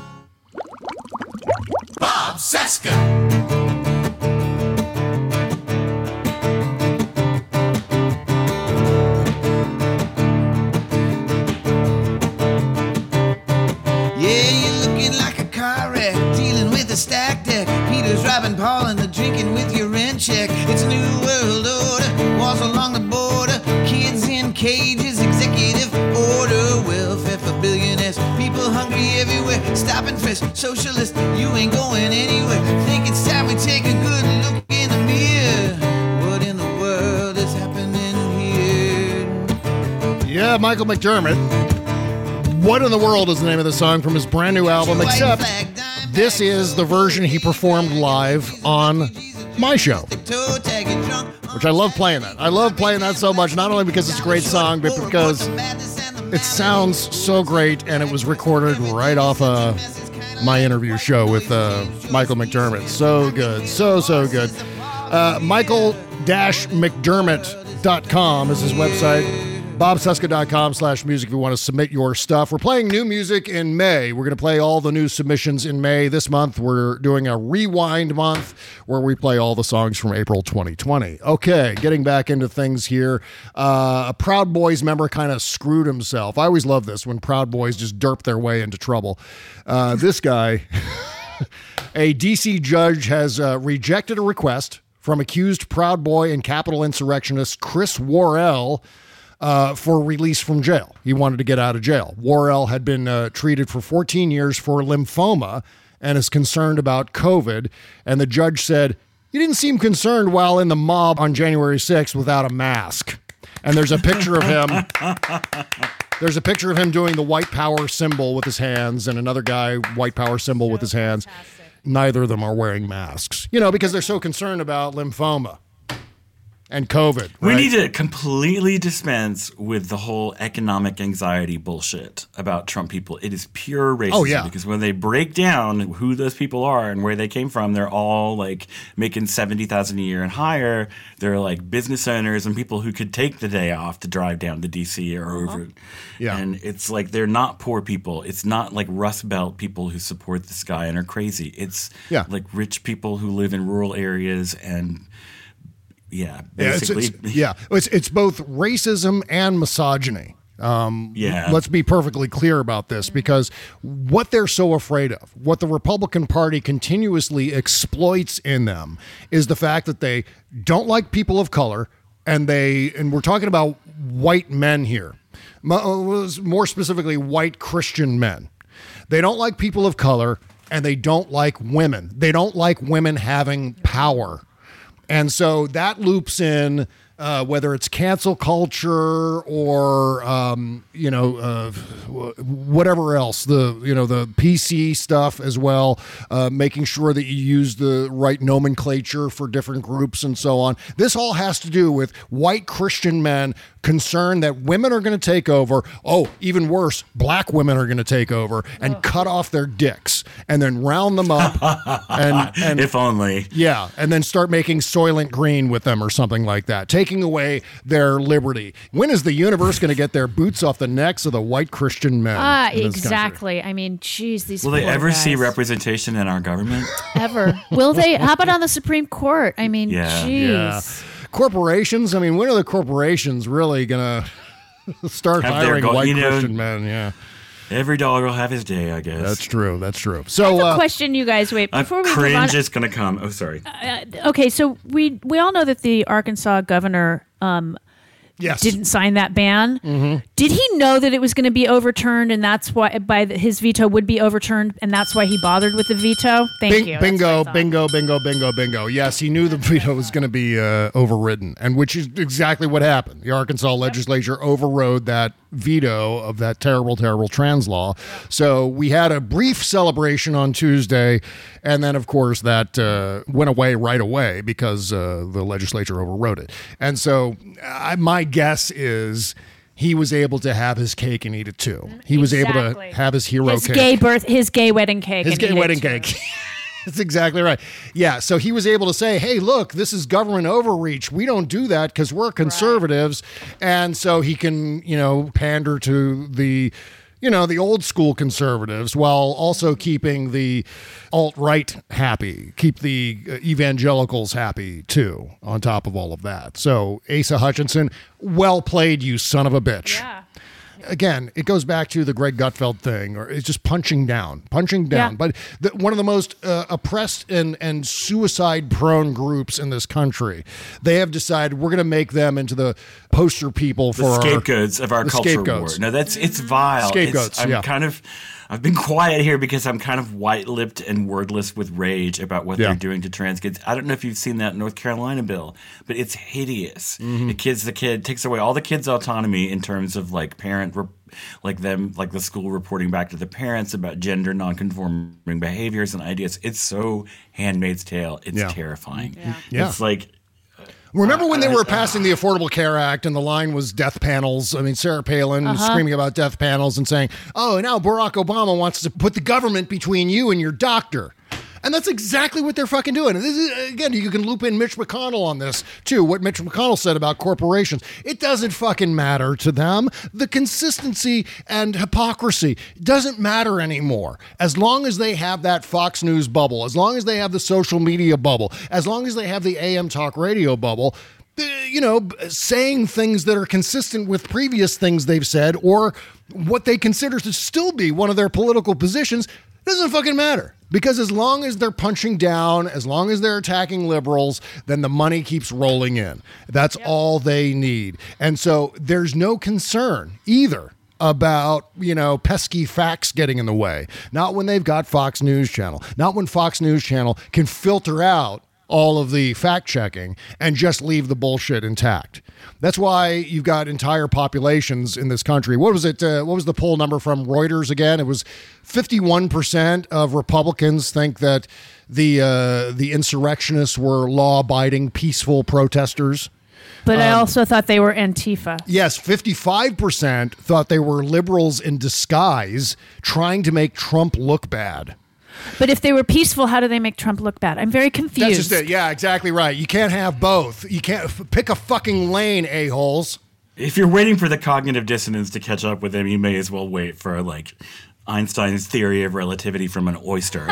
Bob Stop socialist, you ain't going anywhere. Think it's time we take a good look in the mirror. What in the world is happening here? Yeah, Michael McDermott. What in the world is the name of the song from his brand new album? Except this is the version he performed live on my show, which I love playing that. I love playing that so much, not only because it's a great song, but because it sounds so great and it was recorded right off uh, my interview show with uh, Michael McDermott. So good. So, so good. Uh, Michael-McDermott.com is his website. BobCesca.com slash music if you want to submit your stuff. We're playing new music in May. We're going to play all the new submissions in May. This month, we're doing a rewind month where we play all the songs from April 2020. Okay, getting back into things here. Uh, a Proud Boys member kind of screwed himself. I always love this when Proud Boys just derp their way into trouble. Uh, this guy, a DC judge, has uh, rejected a request from accused Proud Boy and Capitol insurrectionist Chris Worrell uh, for release from jail. He wanted to get out of jail. Worrell had been uh, treated for 14 years for lymphoma and is concerned about COVID. And the judge said, You didn't seem concerned while in the mob on January 6th without a mask. And there's a picture of him. There's a picture of him doing the white power symbol with his hands, and another guy, white power symbol with his hands. Neither of them are wearing masks, you know, because they're so concerned about lymphoma and COVID. We right? need to completely dispense with the whole economic anxiety bullshit about Trump people. It is pure oh, racism. Oh, yeah. Because when they break down who those people are and where they came from, they're all like making seventy thousand a year and higher. They're like business owners and people who could take the day off to drive down to DC or uh-huh. over. Yeah. And it's like they're not poor people. It's not like Rust Belt people who support this guy and are crazy. It's Yeah. like rich people who live in rural areas and yeah, Yeah, it's, it's, yeah, it's it's both racism and misogyny. Um, Yeah. let's be perfectly clear about this because what they're so afraid of, what the Republican Party continuously exploits in them, is the fact that they don't like people of color and they and we're talking about white men here, uh, more specifically white Christian men. They don't like people of color, and they don't like women. They don't like women having power. And so that loops in uh, whether it's cancel culture or um, you know uh, whatever else the you know the PC stuff as well, uh, making sure that you use the right nomenclature for different groups and so on. This all has to do with white Christian men concerned that women are going to take over. Oh, even worse, black women are going to take over and cut off their dicks and then round them up and, and if only. yeah, and then start making Soylent Green with them or something like that, taking away their liberty. When is the universe going to get their boots off the necks of the white Christian men? Ah, in this country? exactly. I mean, geez, these Will they poor ever see representation in our government? ever? Will they? How about on the Supreme Court? I mean, Yeah. jeez. Corporations. I mean, when are the corporations really going to start Have hiring go- white you know, Christian men? Yeah, Every dog will have his day, I guess. that's true. That's true. I So, have a uh, question, you guys. Wait, A before we move on. cringe is going to come. Oh, sorry. Uh, okay, so we we all know that the Arkansas governor um, yes. didn't sign that ban. Mm-hmm. Did he know that it was going to be overturned, and that's why by the, his veto would be overturned, and that's why he bothered with the veto? Thank Bing- you. Bingo, what I thought. bingo, bingo, bingo, bingo. Yes, he knew the veto was going to be uh, overridden, and which is exactly what happened. The Arkansas legislature overrode that veto of that terrible, terrible trans law. So we had a brief celebration on Tuesday, and then, of course, that uh, went away right away because uh, the legislature overrode it. And so I, my guess is. He was able to have his cake and eat it too. He was able to have his hero His cake. gay birth, his gay wedding cake, His and gay eat it wedding cake. That's exactly right. Yeah. So he was able to say, hey, look, this is government overreach. We don't do that because we're conservatives. And so he can, you know, pander to the. You know, the old school conservatives while also keeping the alt right happy, keep the uh, evangelicals happy too, on top of all of that. So, Asa Hutchinson, well played, you son of a bitch Yeah. Again, it goes back to the Greg Gutfeld thing, or it's just punching down, punching down. Yeah. But the, one of the most uh, oppressed and and suicide prone groups in this country, they have decided we're going to make them into the poster people for the our- scapegoats of our culture scapegoats. war. No, that's it's vile. It's- Scapegoats, I'm yeah. kind of I've been quiet here because I'm kind of white-lipped and wordless with rage about what Yeah. they're doing to trans kids. I don't know if you've seen that North Carolina bill, but it's hideous. Mm-hmm. It kids the kid takes away all the kids' autonomy in terms of like parent rep- like them like the school reporting back to the parents about gender non-conforming behaviors and ideas. It's so Handmaid's Tale. It's Yeah. terrifying. Yeah. It's like Remember when they were passing the Affordable Care Act and the line was death panels? I mean, Sarah Palin was Uh-huh. screaming about death panels and saying, oh, now Barack Obama wants to put the government between you and your doctor. And that's exactly what they're fucking doing. And this is, again, you can loop in Mitch McConnell on this too. What Mitch McConnell said about corporations. It doesn't fucking matter to them. The consistency and hypocrisy doesn't matter anymore. As long as they have that Fox News bubble, as long as they have the social media bubble, as long as they have the AM talk radio bubble, uh, you know, saying things that are consistent with previous things they've said or what they consider to still be one of their political positions doesn't fucking matter. Because as long as they're punching down, as long as they're attacking liberals, then the money keeps rolling in. That's all they need. And so there's no concern either about, you know, pesky facts getting in the way. Not when they've got Fox News Channel. Not when Fox News Channel can filter out all of the fact checking and just leave the bullshit intact. That's why you've got entire populations in this country. What was it? Uh, what was the poll number from Reuters again? It was 51% of Republicans think that the uh, the insurrectionists were law-abiding, peaceful protesters. But I Um, also thought they were Antifa. Yes, 55% thought they were liberals in disguise trying to make Trump look bad. But if they were peaceful, how do they make Trump look bad? I'm very confused. That's just it. Yeah, exactly right. You can't have both. You can't f- pick a fucking lane, a-holes. if you're waiting for the cognitive dissonance to catch up with him, you may as well wait for like Einstein's theory of relativity from an oyster.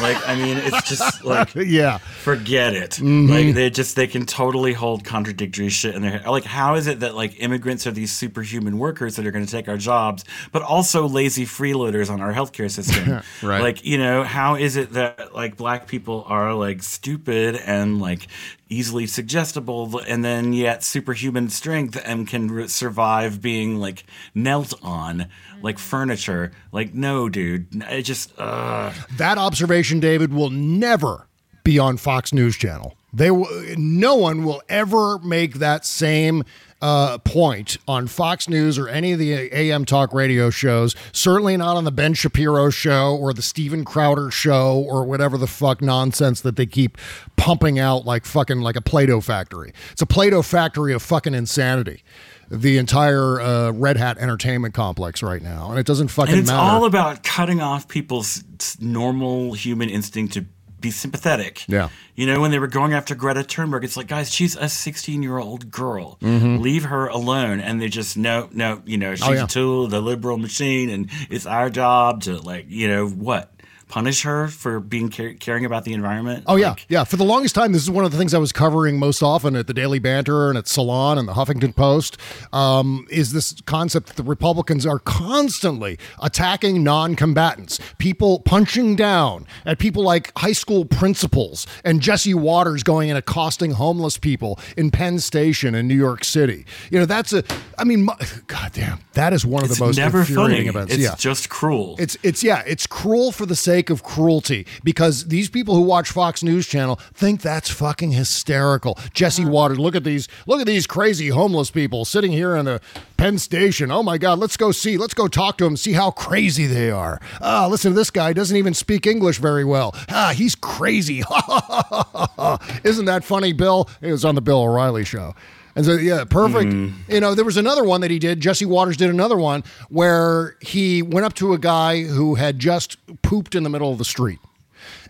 like, I mean, it's just like, yeah, forget it. Mhm. Like, they just they can totally hold contradictory shit in their head. Like, how is it that like immigrants are these superhuman workers that are going to take our jobs, but also lazy freeloaders on our healthcare system? Right. Like, you know, how is it that like black people are like stupid and like easily suggestible and then yet superhuman strength and can re- survive being like knelt on like furniture? Like, no, dude. It just, uh. That observation, David, will never be on Fox News Channel. They will, no one will ever make that same uh, point on Fox News or any of the AM talk radio shows. Certainly not on the Ben Shapiro show or the Steven Crowder show or whatever the fuck nonsense that they keep pumping out like fucking like a Play-Doh factory. It's a Play-Doh factory of fucking insanity. The entire uh, Red Hat Entertainment complex right now, and it doesn't fucking and it's matter. all about cutting off people's normal human instinct to be sympathetic. Yeah. You know, when they were going after Greta Thunberg, it's like, guys, she's a 16 year old girl. Mhm. Leave her alone. And they just, no, no, you know, she's Oh, yeah. a tool of the liberal machine, and it's our job to, like, you know, what? Punish her for being car- caring about the environment? Oh yeah, yeah. For the longest time, this is one of the things I was covering most often at the Daily Banter and at Salon and the Huffington Post. Um, is this concept that the Republicans are constantly attacking non-combatants, people punching down at people like high school principals and Jesse Watters going and accosting homeless people in Penn Station in New York City. You know, that's a. I mean, my, goddamn, that is one of the most never infuriating funny. events. It's yeah, just cruel. it's it's yeah, it's cruel for the sake of cruelty because these people who watch Fox News Channel think that's fucking hysterical. Jesse Watters, look at these look at these crazy homeless people sitting here in the Penn Station. Oh my god, let's go see. Let's go talk to them, see how crazy they are. Ah, listen to this guy doesn't even speak English very well. Ah, he's crazy. Isn't that funny, Bill? It was on the Bill O'Reilly show. And so, yeah, perfect. You know, there was another one that he did. Jesse Watters did another one where he went up to a guy who had just pooped in the middle of the street.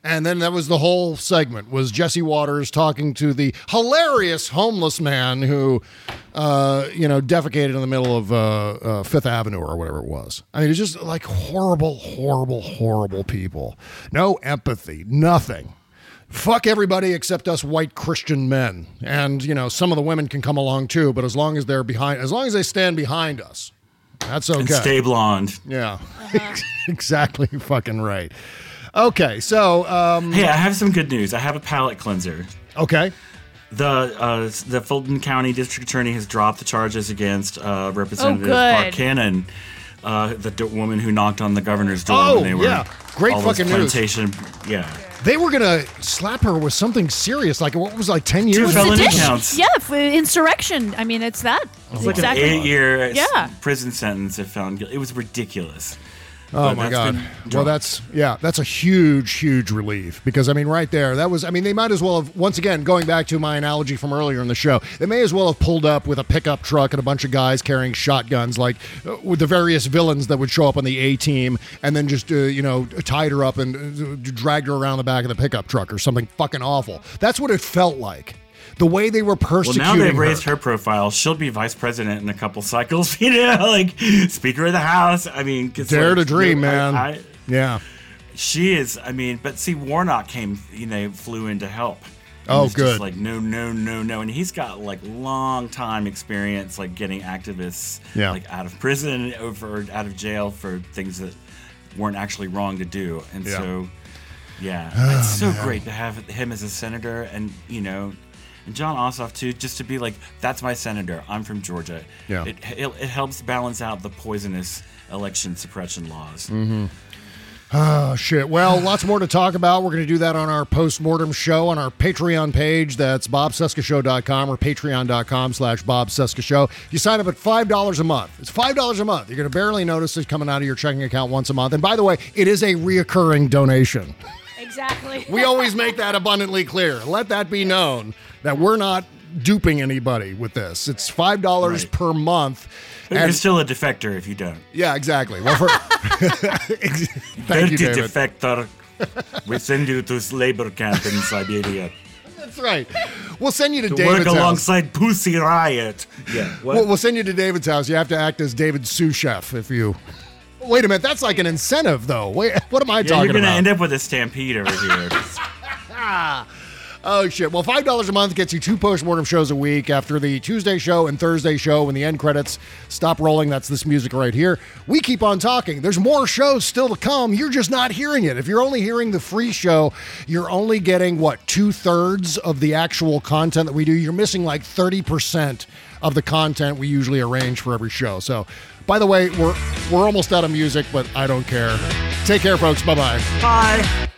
And then that was the whole segment was Jesse Watters talking to the hilarious homeless man who, uh, you know, defecated in the middle of uh, uh, Fifth Avenue or whatever it was. I mean, it's just like horrible, horrible, horrible people. No empathy, nothing. Fuck everybody except us white Christian men. And, you know, some of the women can come along too, but as long as they're behind, as long as they stand behind us, that's okay. And stay blonde. Yeah. exactly fucking right. Okay, so um Hey, I have some good news. I have a palate cleanser. Okay. The uh, the Fulton County District Attorney has dropped the charges against uh, Representative Oh, good. Park Cannon, uh, the d- woman who knocked on the governor's door Oh, when they were yeah. Great all those fucking news. plantation. Yeah, they were gonna slap her with something serious, like what was it, like ten years? felony ago? counts. Yeah, for insurrection. I mean, it's that. it's like exactly. an eight-year Yeah. prison sentence if found guilty. It was ridiculous. Oh my god. Well, that's yeah, that's a huge, huge relief because I mean, right there, that was. I mean, they might as well have. Once again, going back to my analogy from earlier in the show, they may as well have pulled up with a pickup truck and a bunch of guys carrying shotguns, like uh, with the various villains that would show up on the A team, and then just uh, you know tied her up and uh, dragged her around the back of the pickup truck or something fucking awful. That's what it felt like. The way they were persecuted. Well, now they've her. raised her profile. She'll be vice president in a couple cycles. You know, like Speaker of the House. I mean, Dare like, to dream, I- man. I- yeah. She is. I mean, but see, Warnock came. You know, flew in to help. And Oh, good. Like no, no, no, no, and he's got like long time experience, like getting activists Yeah. like out of prison over out of jail for things that weren't actually wrong to do, and Yeah. so yeah, Oh, it's so oh, man. great to have him as a senator, and you know. And Jon Ossoff too, just to be like, that's my senator. I'm from Georgia. Yeah. It, it, it helps balance out the poisonous election suppression laws. Mm-hmm. Oh, shit. Well, lots more to talk about. We're going to do that on our post-mortem show on our Patreon page. That's bobcescashow.com or patreon.com slash bobcescashow. You sign up at $5 a month. It's $5 a month. You're going to barely notice it coming out of your checking account once a month. And by the way, it is a reoccurring donation. Exactly. We always make that abundantly clear. Let that be known that we're not duping anybody with this. It's $5 Right. per month. But you're still a defector if you don't. yeah, exactly. Well, for, thank you, Dirty David. defector. we send you to labor camp in Siberia That's right. We'll send you to, to David's work house. alongside Pussy Riot. Yeah. We'll, we'll send you to David's house. You have to act as David's sous chef if you. Wait a minute, that's like an incentive, though. Wait, what am I Yeah, talking about? you're gonna about? end up with a stampede over here. Oh shit! Well, five dollars a month gets you two postmortem shows a week. After the Tuesday show and Thursday show, when the end credits stop rolling, that's this music right here. We keep on talking. There's more shows still to come. You're just not hearing it. If you're only hearing the free show, you're only getting what two thirds of the actual content that we do. You're missing like thirty percent of the content we usually arrange for every show. So, by the way, we're we're almost out of music, but I don't care. Take care, folks. Bye bye. Bye.